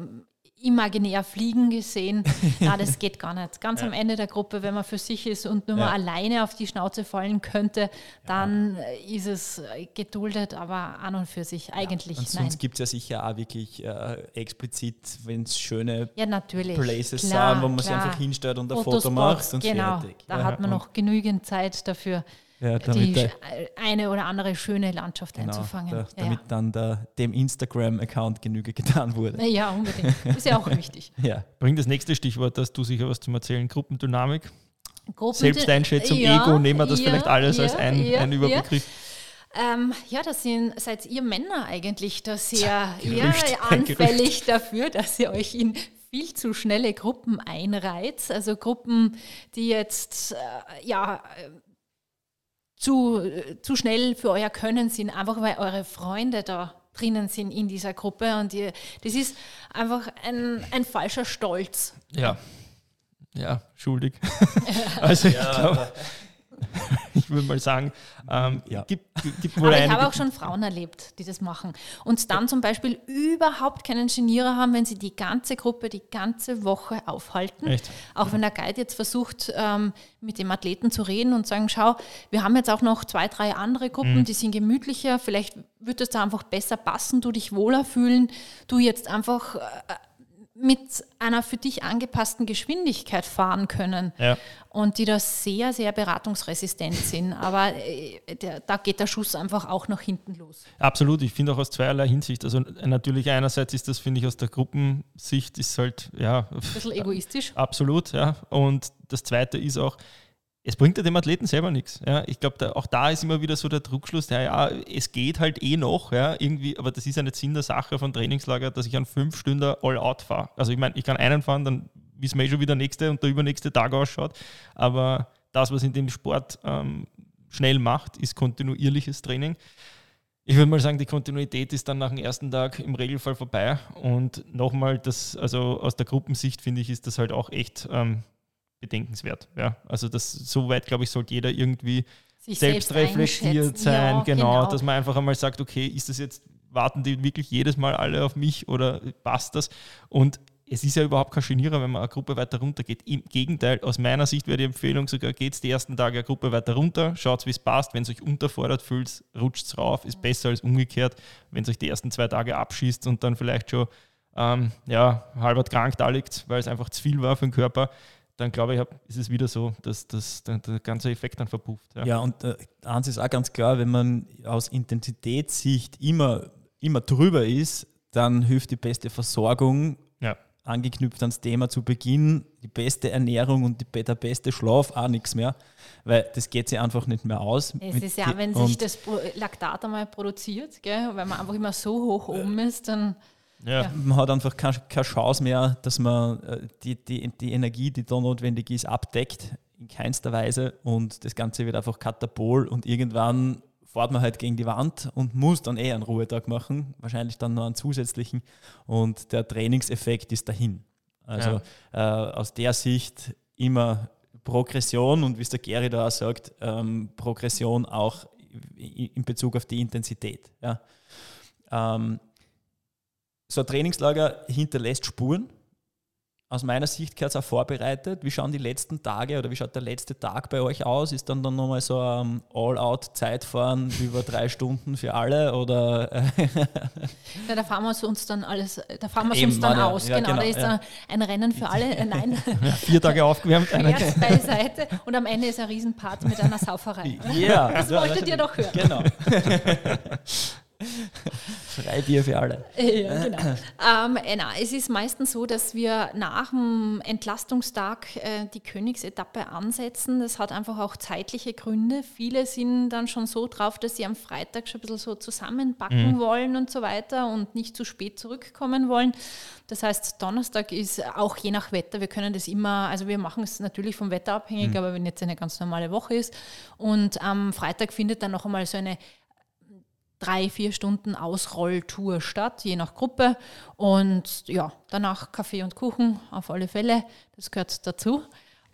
imaginär fliegen gesehen. Na, das geht gar nicht. Ganz ja. am Ende der Gruppe, wenn man für sich ist und nur ja. mal alleine auf die Schnauze fallen könnte, dann ja. ist es geduldet, aber an und für sich eigentlich und Sonst gibt es ja sicher auch wirklich äh, explizit, wenn es schöne Places klar, sind, wo man sich einfach hinstellt und ein Foto macht und genau. fertig. Da hat man noch genügend Zeit dafür. Ja, die damit, sch- eine oder andere schöne Landschaft genau, einzufangen. ja, damit dann der, dem Instagram-Account Genüge getan wurde. ja. ja, unbedingt. Ist ja auch wichtig. Ja, Bring das nächste Stichwort, dass du sicher was zum Erzählen. Gruppendynamik, Gruppen- Selbsteinschätzung, Ja, Ego, nehmen wir das ja, vielleicht alles als ja, ein, ja, ein Überbegriff. Ähm, ja, das sind, seid ihr Männer eigentlich da sehr Gerücht, ja, anfällig dafür, dass ihr euch in viel zu schnelle Gruppen einreiht. Also Gruppen, die jetzt äh, ja zu, äh, zu schnell für euer Können sind, einfach weil eure Freunde da drinnen sind in dieser Gruppe. Und ihr, das ist einfach ein, ein falscher Stolz. Ja. Ja, schuldig. also ich glaube, ich würde mal sagen, ähm, Ja. gibt, gibt wohl Aber ich einige, habe auch schon Frauen erlebt, die das machen. Und dann zum Beispiel überhaupt keinen Genierer haben, wenn sie die ganze Gruppe die ganze Woche aufhalten. Echt? Auch wenn der Guide jetzt versucht, ähm, mit dem Athleten zu reden und sagen, schau, wir haben jetzt auch noch zwei, drei andere Gruppen, Mhm. die sind gemütlicher, vielleicht wird es da einfach besser passen, du dich wohler fühlen, du jetzt einfach äh, mit einer für dich angepassten Geschwindigkeit fahren können Ja. und die da sehr, sehr beratungsresistent sind. Aber äh, der, da geht der Schuss einfach auch nach hinten los. Absolut, ich finde auch aus zweierlei Hinsicht. Also äh, natürlich einerseits ist das, finde ich, aus der Gruppensicht ist halt, ja, Ein bisschen egoistisch. absolut, ja. Und das zweite ist auch, es bringt ja dem Athleten selber nichts. Ja. Ich glaube, auch da ist immer wieder so der Druckschluss, ja, ja, es geht halt eh noch, ja, irgendwie, aber das ist ja nicht Sinn der Sache von Trainingslager, dass ich an fünf Stunden all out fahre. Also ich meine, ich kann einen fahren, dann wissen wir eh schon, wie der nächste und der übernächste Tag ausschaut. Aber das, was in dem Sport ähm, schnell macht, ist kontinuierliches Training. Ich würde mal sagen, die Kontinuität ist dann nach dem ersten Tag im Regelfall vorbei. Und nochmal, das, also aus der Gruppensicht finde ich, ist das halt auch echt ähm, bedenkenswert. Ja, also das so weit, glaube ich, sollte jeder irgendwie Sich selbst reflektiert einschätzen. sein, Ja, genau, dass man einfach einmal sagt, okay, ist das jetzt, warten die wirklich jedes Mal alle auf mich oder passt das? Und es ist ja überhaupt kein Genierer, wenn man eine Gruppe weiter runter geht. Im Gegenteil, aus meiner Sicht wäre die Empfehlung sogar, geht die ersten Tage eine Gruppe weiter runter, schaut, wie es passt. Wenn es euch unterfordert fühlt, rutscht es rauf, ist besser als umgekehrt, wenn es euch die ersten zwei Tage abschießt und dann vielleicht schon ähm, ja, halbert krank da liegt, weil es einfach zu viel war für den Körper, dann glaube ich, hab- ist es wieder so, dass, dass der, der ganze Effekt dann verpufft. Ja, und äh, eins ist auch ganz klar, wenn man aus Intensitätssicht immer, immer drüber ist, dann hilft die beste Versorgung, Ja. angeknüpft ans Thema zu Beginn, die beste Ernährung und die, der beste Schlaf auch nichts mehr, weil das geht sich einfach nicht mehr aus. Es ist ja, wenn sich das Laktat einmal produziert, gell, weil man einfach immer so hoch oben ist, dann Ja. Ja. man hat einfach keine, keine Chance mehr, dass man äh, die, die, die Energie, die da notwendig ist, abdeckt, in keinster Weise. Und das Ganze wird einfach katabol und irgendwann fährt man halt gegen die Wand und muss dann eh einen Ruhetag machen, wahrscheinlich dann noch einen zusätzlichen. Und der Trainingseffekt ist dahin. Also äh, aus der Sicht immer Progression und wie es der Gary da auch sagt, ähm, Progression auch in Bezug auf die Intensität. Ja. Ähm, so ein Trainingslager hinterlässt Spuren. Aus meiner Sicht gehört es auch vorbereitet. Wie schauen die letzten Tage oder wie schaut der letzte Tag bei euch aus? Ist dann dann nochmal so ein All-Out-Zeitfahren über drei Stunden für alle? Oder äh, ja, da fahren wir uns dann alles, da fahren wir Eben, uns dann meine- aus. ja, genau, genau, da ist ja. ein Rennen für alle. Äh, nein, Vier Tage aufgewärmt, Quers beiseite und am Ende ist ein Riesenpart mit einer Sauferei. ja, Das wolltet ihr doch hören. Genau. Freibier für alle. Ja, genau. ähm, äh, na, es ist meistens so, dass wir nach dem Entlastungstag äh, die Königsetappe ansetzen. Das hat einfach auch zeitliche Gründe. Viele sind dann schon so drauf, dass sie am Freitag schon ein bisschen so zusammenbacken wollen und so weiter und nicht zu spät zurückkommen wollen. Das heißt, Donnerstag ist auch je nach Wetter, wir können das immer, also wir machen es natürlich vom Wetter abhängig, aber wenn jetzt eine ganz normale Woche ist und am Freitag findet dann noch einmal so eine drei, vier Stunden Ausrolltour statt, je nach Gruppe. Und ja, danach Kaffee und Kuchen auf alle Fälle. Das gehört dazu.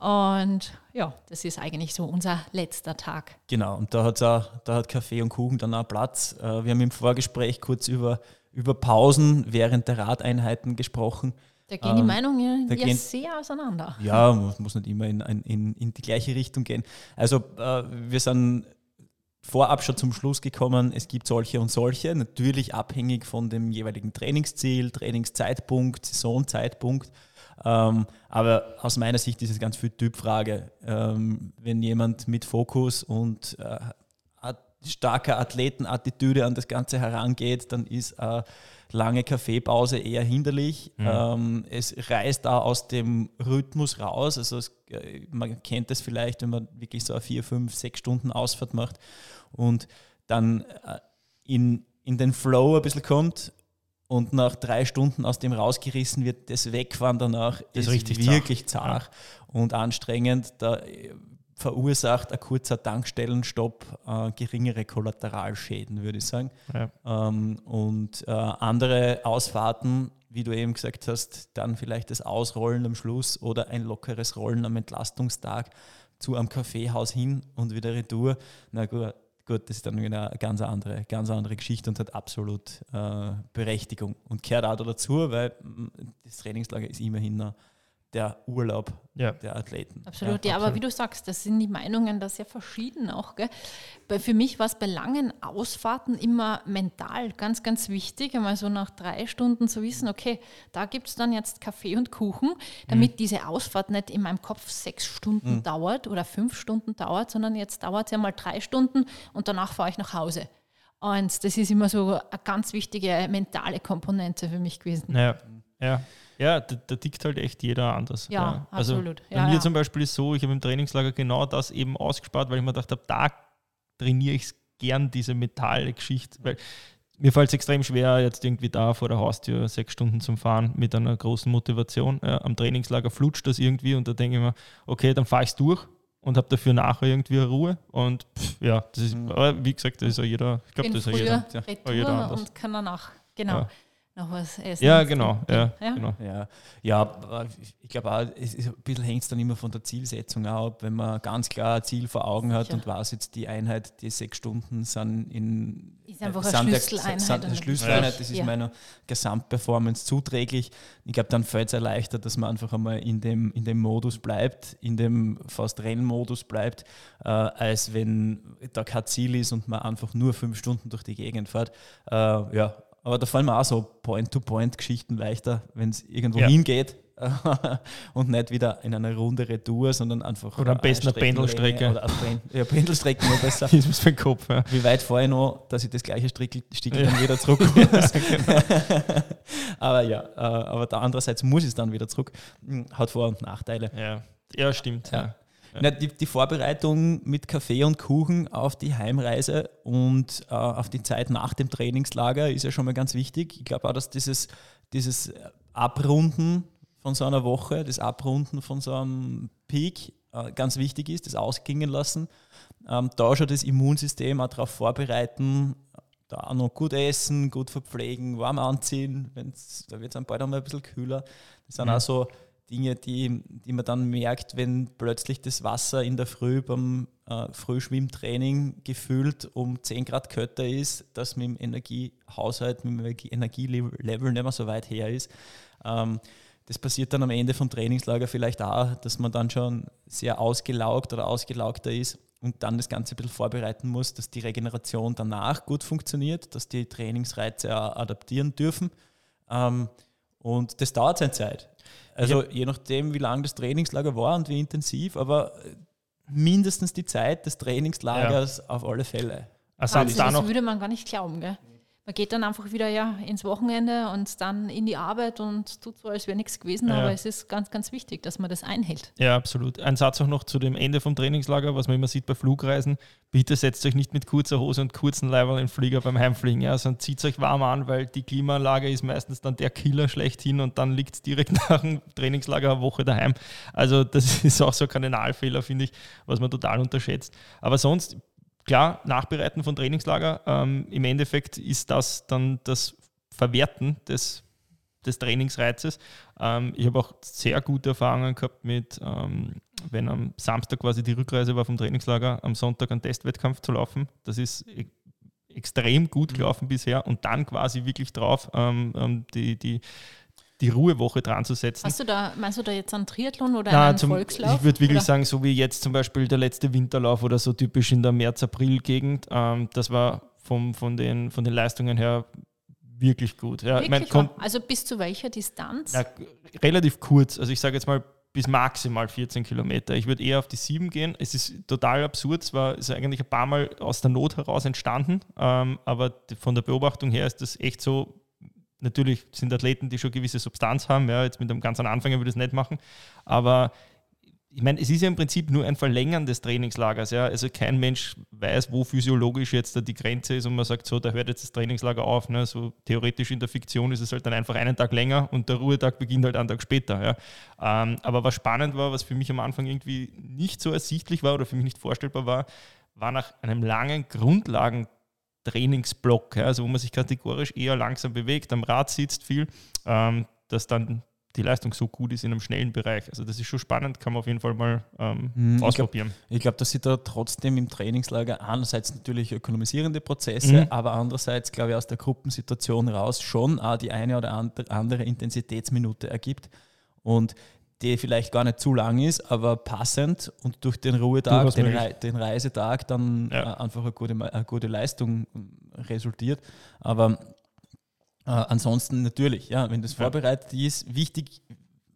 Und ja, das ist eigentlich so unser letzter Tag. Genau, und da, hat's auch, da hat Kaffee und Kuchen dann auch Platz. Äh, Wir haben im Vorgespräch kurz über, über Pausen während der Radeinheiten gesprochen. Da gehen die Ähm, Meinungen ja gehen- sehr auseinander. Ja, muss, muss nicht immer in, in, in die gleiche Richtung gehen. Also äh, wir sind vorab schon zum Schluss gekommen, es gibt solche und solche, natürlich abhängig von dem jeweiligen Trainingsziel, Trainingszeitpunkt, Saisonzeitpunkt. Ähm, aber aus meiner Sicht ist es ganz viel Typfrage. Ähm, wenn jemand mit Fokus und äh, starker Athletenattitüde an das Ganze herangeht, dann ist eine lange Kaffeepause eher hinderlich. Mhm. Ähm, es reißt da aus dem Rhythmus raus. Also es, äh, man kennt das vielleicht, wenn man wirklich so eine vier, fünf, sechs Stunden Ausfahrt macht und dann äh, in, in den Flow ein bisschen kommt und nach drei Stunden aus dem rausgerissen wird, das Wegfahren danach das ist, ist wirklich zart ja. und anstrengend. Da äh, verursacht ein kurzer Tankstellenstopp äh, geringere Kollateralschäden, würde ich sagen. Ja. Ähm, und äh, andere Ausfahrten, wie du eben gesagt hast, dann vielleicht das Ausrollen am Schluss oder ein lockeres Rollen am Entlastungstag zu einem Kaffeehaus hin und wieder retour. Na gut, gut, das ist dann wieder eine ganz andere, ganz andere Geschichte und hat absolut äh, Berechtigung und kehrt auch dazu, weil mm, das Trainingslager ist immerhin noch der Urlaub ja. der Athleten. Absolut, ja, ja, aber wie du sagst, das sind die Meinungen da sehr verschieden auch. Gell? Für mich war es bei langen Ausfahrten immer mental ganz, ganz wichtig, einmal so nach drei Stunden zu wissen, okay, da gibt es dann jetzt Kaffee und Kuchen, damit mhm. diese Ausfahrt nicht in meinem Kopf sechs Stunden mhm. dauert oder fünf Stunden dauert, sondern jetzt dauert es ja mal drei Stunden und danach fahre ich nach Hause. Und das ist immer so eine ganz wichtige mentale Komponente für mich gewesen. Ja, ja. Ja, da, da tickt halt echt jeder anders. Ja, ja. Also absolut. Bei ja, mir ja. zum Beispiel ist so, ich habe im Trainingslager genau das eben ausgespart, weil ich mir gedacht habe, da trainiere ich gern diese Metallgeschichte, weil mir fällt es extrem schwer, jetzt irgendwie da vor der Haustür sechs Stunden zum Fahren mit einer großen Motivation. Ja, am Trainingslager flutscht das irgendwie und da denke ich mir, okay, dann fahre ich es durch und habe dafür nachher irgendwie Ruhe. Und pff, ja, das ist, mhm. wie gesagt, das ist ja jeder, ich glaube, das ist ja jeder, ja, jeder anders. Und kann danach, genau. Ja noch was essen. Ja, genau. Ja, ja. Genau. ja. ja ich glaube auch, es ist, ein bisschen hängt es dann immer von der Zielsetzung ab, wenn man ganz klar ein Ziel vor Augen hat Sicher. und weiß jetzt die Einheit, die sechs Stunden sind in ist einfach äh, eine Schlüsseleinheit. Der, eine Schlüsseleinheit, das ist ja. meiner Gesamtperformance zuträglich. Ich glaube, dann fällt es erleichtert, dass man einfach einmal in dem, in dem Modus bleibt, in dem fast Rennmodus bleibt, äh, als wenn da kein Ziel ist und man einfach nur fünf Stunden durch die Gegend fährt. Äh, ja, aber da fallen mir auch so Point-to-Point-Geschichten leichter, wenn es irgendwo ja. hingeht und nicht wieder in eine runde Retour, sondern einfach. Oder am besten eine Pendelstrecke. Oder eine ja, Pendelstrecke nur besser. das ist für den Kopf. Ja. Wie weit fahre ich noch, dass ich das gleiche Stickel ja. dann wieder zurück muss? Genau. aber ja, äh, aber da andererseits muss ich es dann wieder zurück. Hm, hat Vor- und Nachteile. Ja, ja stimmt. Ja. Ja. Die, die, Vorbereitung mit Kaffee und Kuchen auf die Heimreise und äh, auf die Zeit nach dem Trainingslager ist ja schon mal ganz wichtig. Ich glaube auch, dass dieses, dieses Abrunden von so einer Woche, das Abrunden von so einem Peak äh, ganz wichtig ist, das ausgingen lassen. Ähm, da schon das Immunsystem auch darauf vorbereiten, da auch noch gut essen, gut verpflegen, warm anziehen, wenn's, da wird es dann bald einmal ein bisschen kühler. Das sind mhm. auch so Dinge, die, die man dann merkt, wenn plötzlich das Wasser in der Früh beim äh, Frühschwimmtraining gefühlt um 10 Grad kälter ist, dass mit dem Energiehaushalt, mit dem Energielevel nicht mehr so weit her ist. Ähm, das passiert dann am Ende vom Trainingslager vielleicht auch, dass man dann schon sehr ausgelaugt oder ausgelaugter ist und dann das Ganze ein bisschen vorbereiten muss, dass die Regeneration danach gut funktioniert, dass die Trainingsreize adaptieren dürfen. Ähm, und das dauert seine Zeit. Also je nachdem, wie lang das Trainingslager war und wie intensiv, aber mindestens die Zeit des Trainingslagers ja. auf alle Fälle. Also das noch würde man gar nicht glauben, gell? Man geht dann einfach wieder ja ins Wochenende und dann in die Arbeit und tut so, als wäre nichts gewesen, ja. aber es ist ganz, ganz wichtig, dass man das einhält. Ja, absolut. Ein Satz auch noch zu dem Ende vom Trainingslager, was man immer sieht bei Flugreisen. Bitte setzt euch nicht mit kurzer Hose und kurzen Leibern in den Flieger beim Heimfliegen, ja, sondern zieht euch warm an, weil die Klimaanlage ist meistens dann der Killer schlechthin und dann liegt es direkt nach dem Trainingslager eine Woche daheim. Also das ist auch so ein Kardinalfehler, finde ich, was man total unterschätzt. Aber sonst klar, Nachbereiten von Trainingslager, ähm, im Endeffekt ist das dann das Verwerten des, des Trainingsreizes. Ähm, ich habe auch sehr gute Erfahrungen gehabt mit, ähm, wenn am Samstag quasi die Rückreise war vom Trainingslager, am Sonntag einen Testwettkampf zu laufen. Das ist e extrem gut gelaufen mhm. bisher und dann quasi wirklich drauf ähm, ähm, die, die die Ruhewoche dran zu setzen. Hast du da, meinst du da jetzt einen Triathlon oder Na, einen zum, Volkslauf? Ich würde wirklich oder? sagen, so wie jetzt zum Beispiel der letzte Winterlauf oder so typisch in der März-April-Gegend. Ähm, das war vom, von, den, von den Leistungen her wirklich gut. Ja, Wirklich? mein, kommt, also bis zu welcher Distanz? ja, relativ kurz. Also ich sage jetzt mal bis maximal 14 Kilometer. Ich würde eher auf die 7 gehen. Es ist total absurd. Es war ist eigentlich ein paar Mal aus der Not heraus entstanden, ähm, aber von der Beobachtung her ist das echt so. Natürlich sind Athleten, die schon gewisse Substanz haben. Ja, jetzt mit einem ganz Anfänger würde ich es nicht machen. Aber ich meine, es ist ja im Prinzip nur ein Verlängern des Trainingslagers. Ja? Also kein Mensch weiß, wo physiologisch jetzt da die Grenze ist und man sagt so, da hört jetzt das Trainingslager auf. Ne? So theoretisch in der Fiktion ist es halt dann einfach einen Tag länger und der Ruhetag beginnt halt einen Tag später. Ja? Ähm, aber was spannend war, was für mich am Anfang irgendwie nicht so ersichtlich war oder für mich nicht vorstellbar war, war nach einem langen Grundlagentrainingsblock, ja? also wo man sich kategorisch eher langsam bewegt, am Rad sitzt viel, ähm, dass dann die Leistung so gut ist in einem schnellen Bereich. Also das ist schon spannend, kann man auf jeden Fall mal ähm, Mhm, glaub- ausprobieren. Ich glaube, dass sie da trotzdem im Trainingslager einerseits natürlich ökonomisierende Prozesse, Mhm. aber andererseits, glaube ich, aus der Gruppensituation raus schon auch die eine oder and- andere Intensitätsminute ergibt und die vielleicht gar nicht zu lang ist, aber passend und durch den Ruhetag, den. Rei den Reisetag dann Ja. äh, einfach eine gute, eine gute Leistung äh, resultiert. Aber äh, ansonsten natürlich, ja, wenn das Ja. vorbereitet ist, wichtig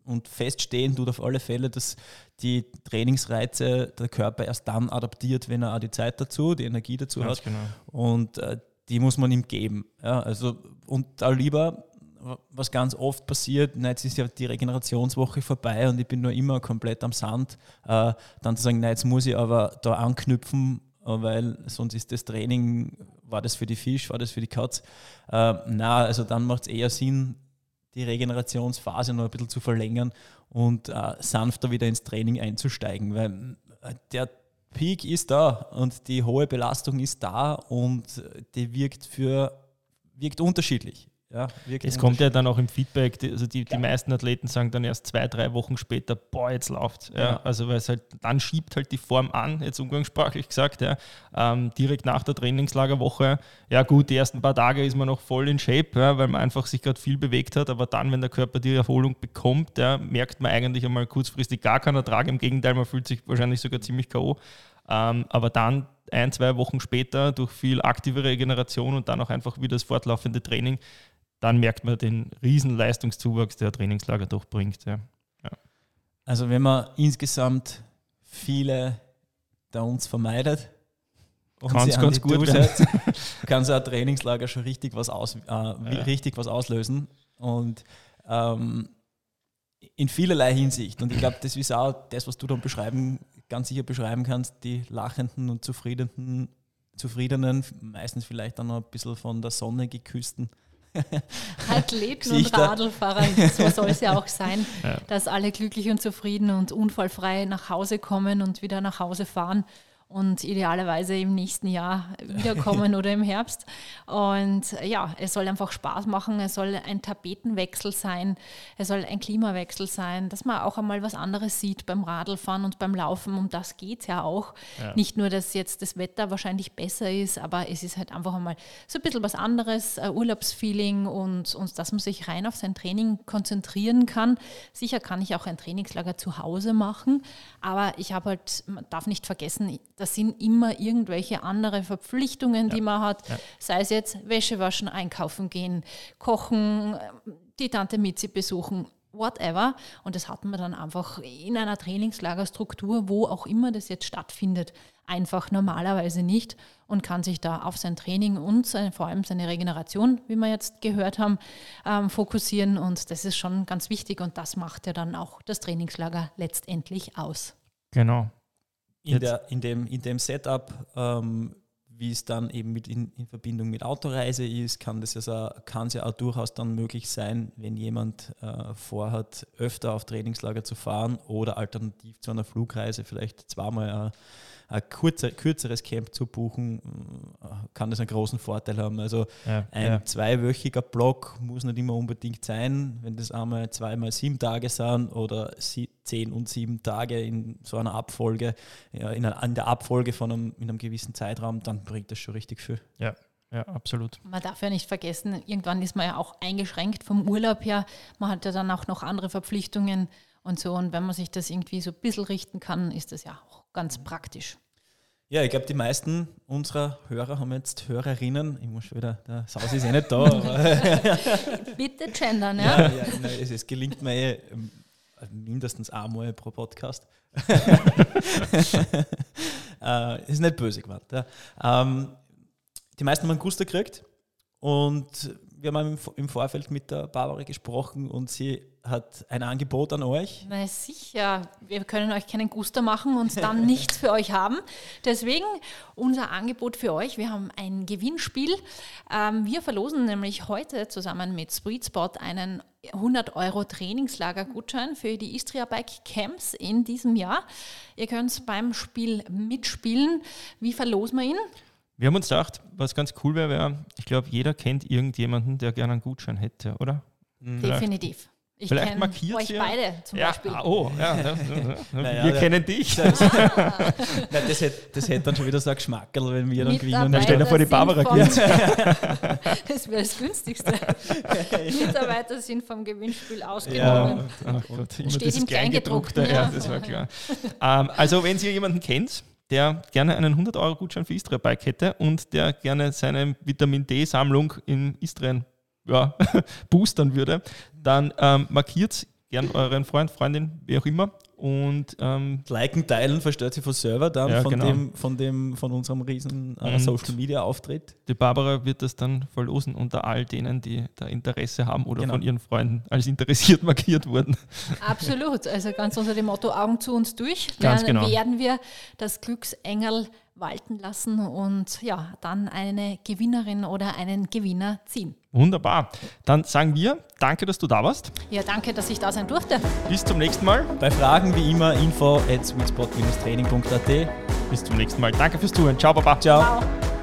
und feststehen tut auf alle Fälle, dass die Trainingsreize der Körper erst dann adaptiert, wenn er auch die Zeit dazu, die Energie dazu Ganz hat. genau. Und äh, die muss man ihm geben. Ja, also, und da lieber, was ganz oft passiert, na, jetzt ist ja die Regenerationswoche vorbei und ich bin nur immer komplett am Sand, äh, dann zu sagen, na, jetzt muss ich aber da anknüpfen, äh, weil sonst ist das Training, war das für die Fisch, war das für die Katz? Äh, na, also dann macht es eher Sinn, die Regenerationsphase noch ein bisschen zu verlängern und äh, sanfter wieder ins Training einzusteigen, weil äh, der Peak ist da und die hohe Belastung ist da und äh, die wirkt für wirkt unterschiedlich. Ja, Es kommt ja dann auch im Feedback, die, also die, die meisten Athleten sagen dann erst zwei, drei Wochen später, boah, jetzt läuft. Ja, Ja. Also weil es halt, dann schiebt halt die Form an, jetzt umgangssprachlich gesagt, ja, ähm, direkt nach der Trainingslagerwoche. Ja gut, die ersten paar Tage ist man noch voll in Shape, ja, weil man einfach sich gerade viel bewegt hat, aber dann, wenn der Körper die Erholung bekommt, ja, merkt man eigentlich einmal kurzfristig gar keinen Ertrag. Im Gegenteil, man fühlt sich wahrscheinlich sogar ziemlich K.O. Ähm, aber dann ein, zwei Wochen später durch viel aktive Regeneration und dann auch einfach wieder das fortlaufende Training, dann merkt man den riesen Leistungszuwachs, der ein Trainingslager doch bringt. Ja. Also wenn man insgesamt viele der uns vermeidet sie an ganz gut Tour werden. setzt, kann so ein Trainingslager schon richtig was, aus, äh, wie- richtig was auslösen. Und ähm, in vielerlei Hinsicht. Und ich glaube, das ist auch das, was du dann beschreiben, ganz sicher beschreiben kannst, die lachenden und zufriedenen, zufriedenen, meistens vielleicht dann noch ein bisschen von der Sonne geküssten Athleten und. Radlfahrer, so soll es ja auch sein, Ja. dass alle glücklich und zufrieden und unfallfrei nach Hause kommen und wieder nach Hause fahren und idealerweise im nächsten Jahr wiederkommen oder im Herbst. Und ja, es soll einfach Spaß machen, es soll ein Tapetenwechsel sein, es soll ein Klimawechsel sein, dass man auch einmal was anderes sieht beim Radlfahren und beim Laufen. Um das geht es ja auch. Ja. Nicht nur, dass jetzt das Wetter wahrscheinlich besser ist, aber es ist halt einfach einmal so ein bisschen was anderes, Urlaubsfeeling und, und dass man sich rein auf sein Training konzentrieren kann. Sicher kann ich auch ein Trainingslager zu Hause machen, aber ich habe halt, man darf nicht vergessen, das sind immer irgendwelche andere Verpflichtungen, die man hat, sei es jetzt Wäsche waschen, einkaufen gehen, kochen, die Tante Mitzi besuchen, whatever. Und das hat man dann einfach in einer Trainingslagerstruktur, wo auch immer das jetzt stattfindet, einfach normalerweise nicht und kann sich da auf sein Training und seine, vor allem seine Regeneration, wie wir jetzt gehört haben, ähm, fokussieren. Und das ist schon ganz wichtig und das macht ja dann auch das Trainingslager letztendlich aus. Genau. In, der, in, dem, in dem Setup, ähm, wie es dann eben mit in, in Verbindung mit Autoreise ist, kann es ja auch durchaus dann möglich sein, wenn jemand äh, vorhat, öfter auf Trainingslager zu fahren oder alternativ zu einer Flugreise vielleicht zweimal ein, kurzer, kürzeres Camp zu buchen, äh, kann das einen großen Vorteil haben. Also Ja, ein ja. zweiwöchiger Block muss nicht immer unbedingt sein, wenn das einmal zweimal sieben Tage sind oder sie, zehn und sieben Tage in so einer Abfolge, ja, in, einer, in der Abfolge von einem, in einem gewissen Zeitraum, dann bringt das schon richtig viel. ja, ja, absolut. Man darf ja nicht vergessen, irgendwann ist man ja auch eingeschränkt vom Urlaub her. Man hat ja dann auch noch andere Verpflichtungen und so. Und wenn man sich das irgendwie so ein bisschen richten kann, ist das ja auch ganz praktisch. Ja, ich glaube, die meisten unserer Hörer haben jetzt Hörerinnen. Ich muss schon wieder, der Saus ist eh nicht da. Bitte gendern, ja, ja. ja nein, es, es gelingt mir eh, ähm, mindestens einmal pro Podcast. äh, ist nicht böse gemeint. Ja. Ähm, die meisten haben einen Guster gekriegt und wir haben im, im Vorfeld mit der Barbara gesprochen und sie hat ein Angebot an euch. Na sicher, wir können euch keinen Guster machen und dann nichts für euch haben. Deswegen unser Angebot für euch. Wir haben ein Gewinnspiel. Ähm, wir verlosen nämlich heute zusammen mit Sweet Spot einen 100 Euro Trainingslager-Gutschein für die Istria Bike Camps in diesem Jahr. Ihr könnt beim Spiel mitspielen. Wie verlosen wir ihn? Wir haben uns gedacht, was ganz cool wäre, wäre, ich glaube, jeder kennt irgendjemanden, der gerne einen Gutschein hätte, oder? Definitiv. Ich Vielleicht markiert euch sie- beide zum ja, Beispiel. ah, oh, ja. ja, ja. Naja, wir ja. kennen dich. Nein, das, hätte, das hätte dann schon wieder so ein Geschmackerl, wenn wir dann gewinnen. Dann stell dir vor, die Barbara gewinnt. vom- Das wäre das günstigste. Mitarbeiter sind vom Gewinnspiel Ja. ausgenommen. Ach Gott, immer Steht im Kleingedruckte, Kleingedruckten, ja, ja. das war klar. ähm, also, wenn ihr jemanden kennt, der gerne einen 100-Euro-Gutschein für Istria Bike hätte und der gerne seine Vitamin D-Sammlung in Istrien ja, boostern würde, dann ähm, markiert gern euren Freund, Freundin, wie auch immer. Und ähm, Liken, teilen, verstellt sich von Server dann Ja, von, genau. dem, von, dem, von unserem riesen äh, Social Media Auftritt. die Barbara wird das dann verlosen unter all denen, die da Interesse haben oder Genau. von ihren Freunden als interessiert markiert wurden. Absolut. Also ganz unter dem Motto Augen zu uns durch. Ganz Dann genau. werden wir das Glücksengel walten lassen und ja, dann eine Gewinnerin oder einen Gewinner ziehen. Wunderbar. Dann sagen wir, danke, dass du da warst. Ja, danke, dass ich da sein durfte. Bis zum nächsten Mal. Bei Fragen wie immer info at sweetspot-training.at. Bis zum nächsten Mal. Danke fürs Zuhören. Ciao, Baba. Ciao. Ciao.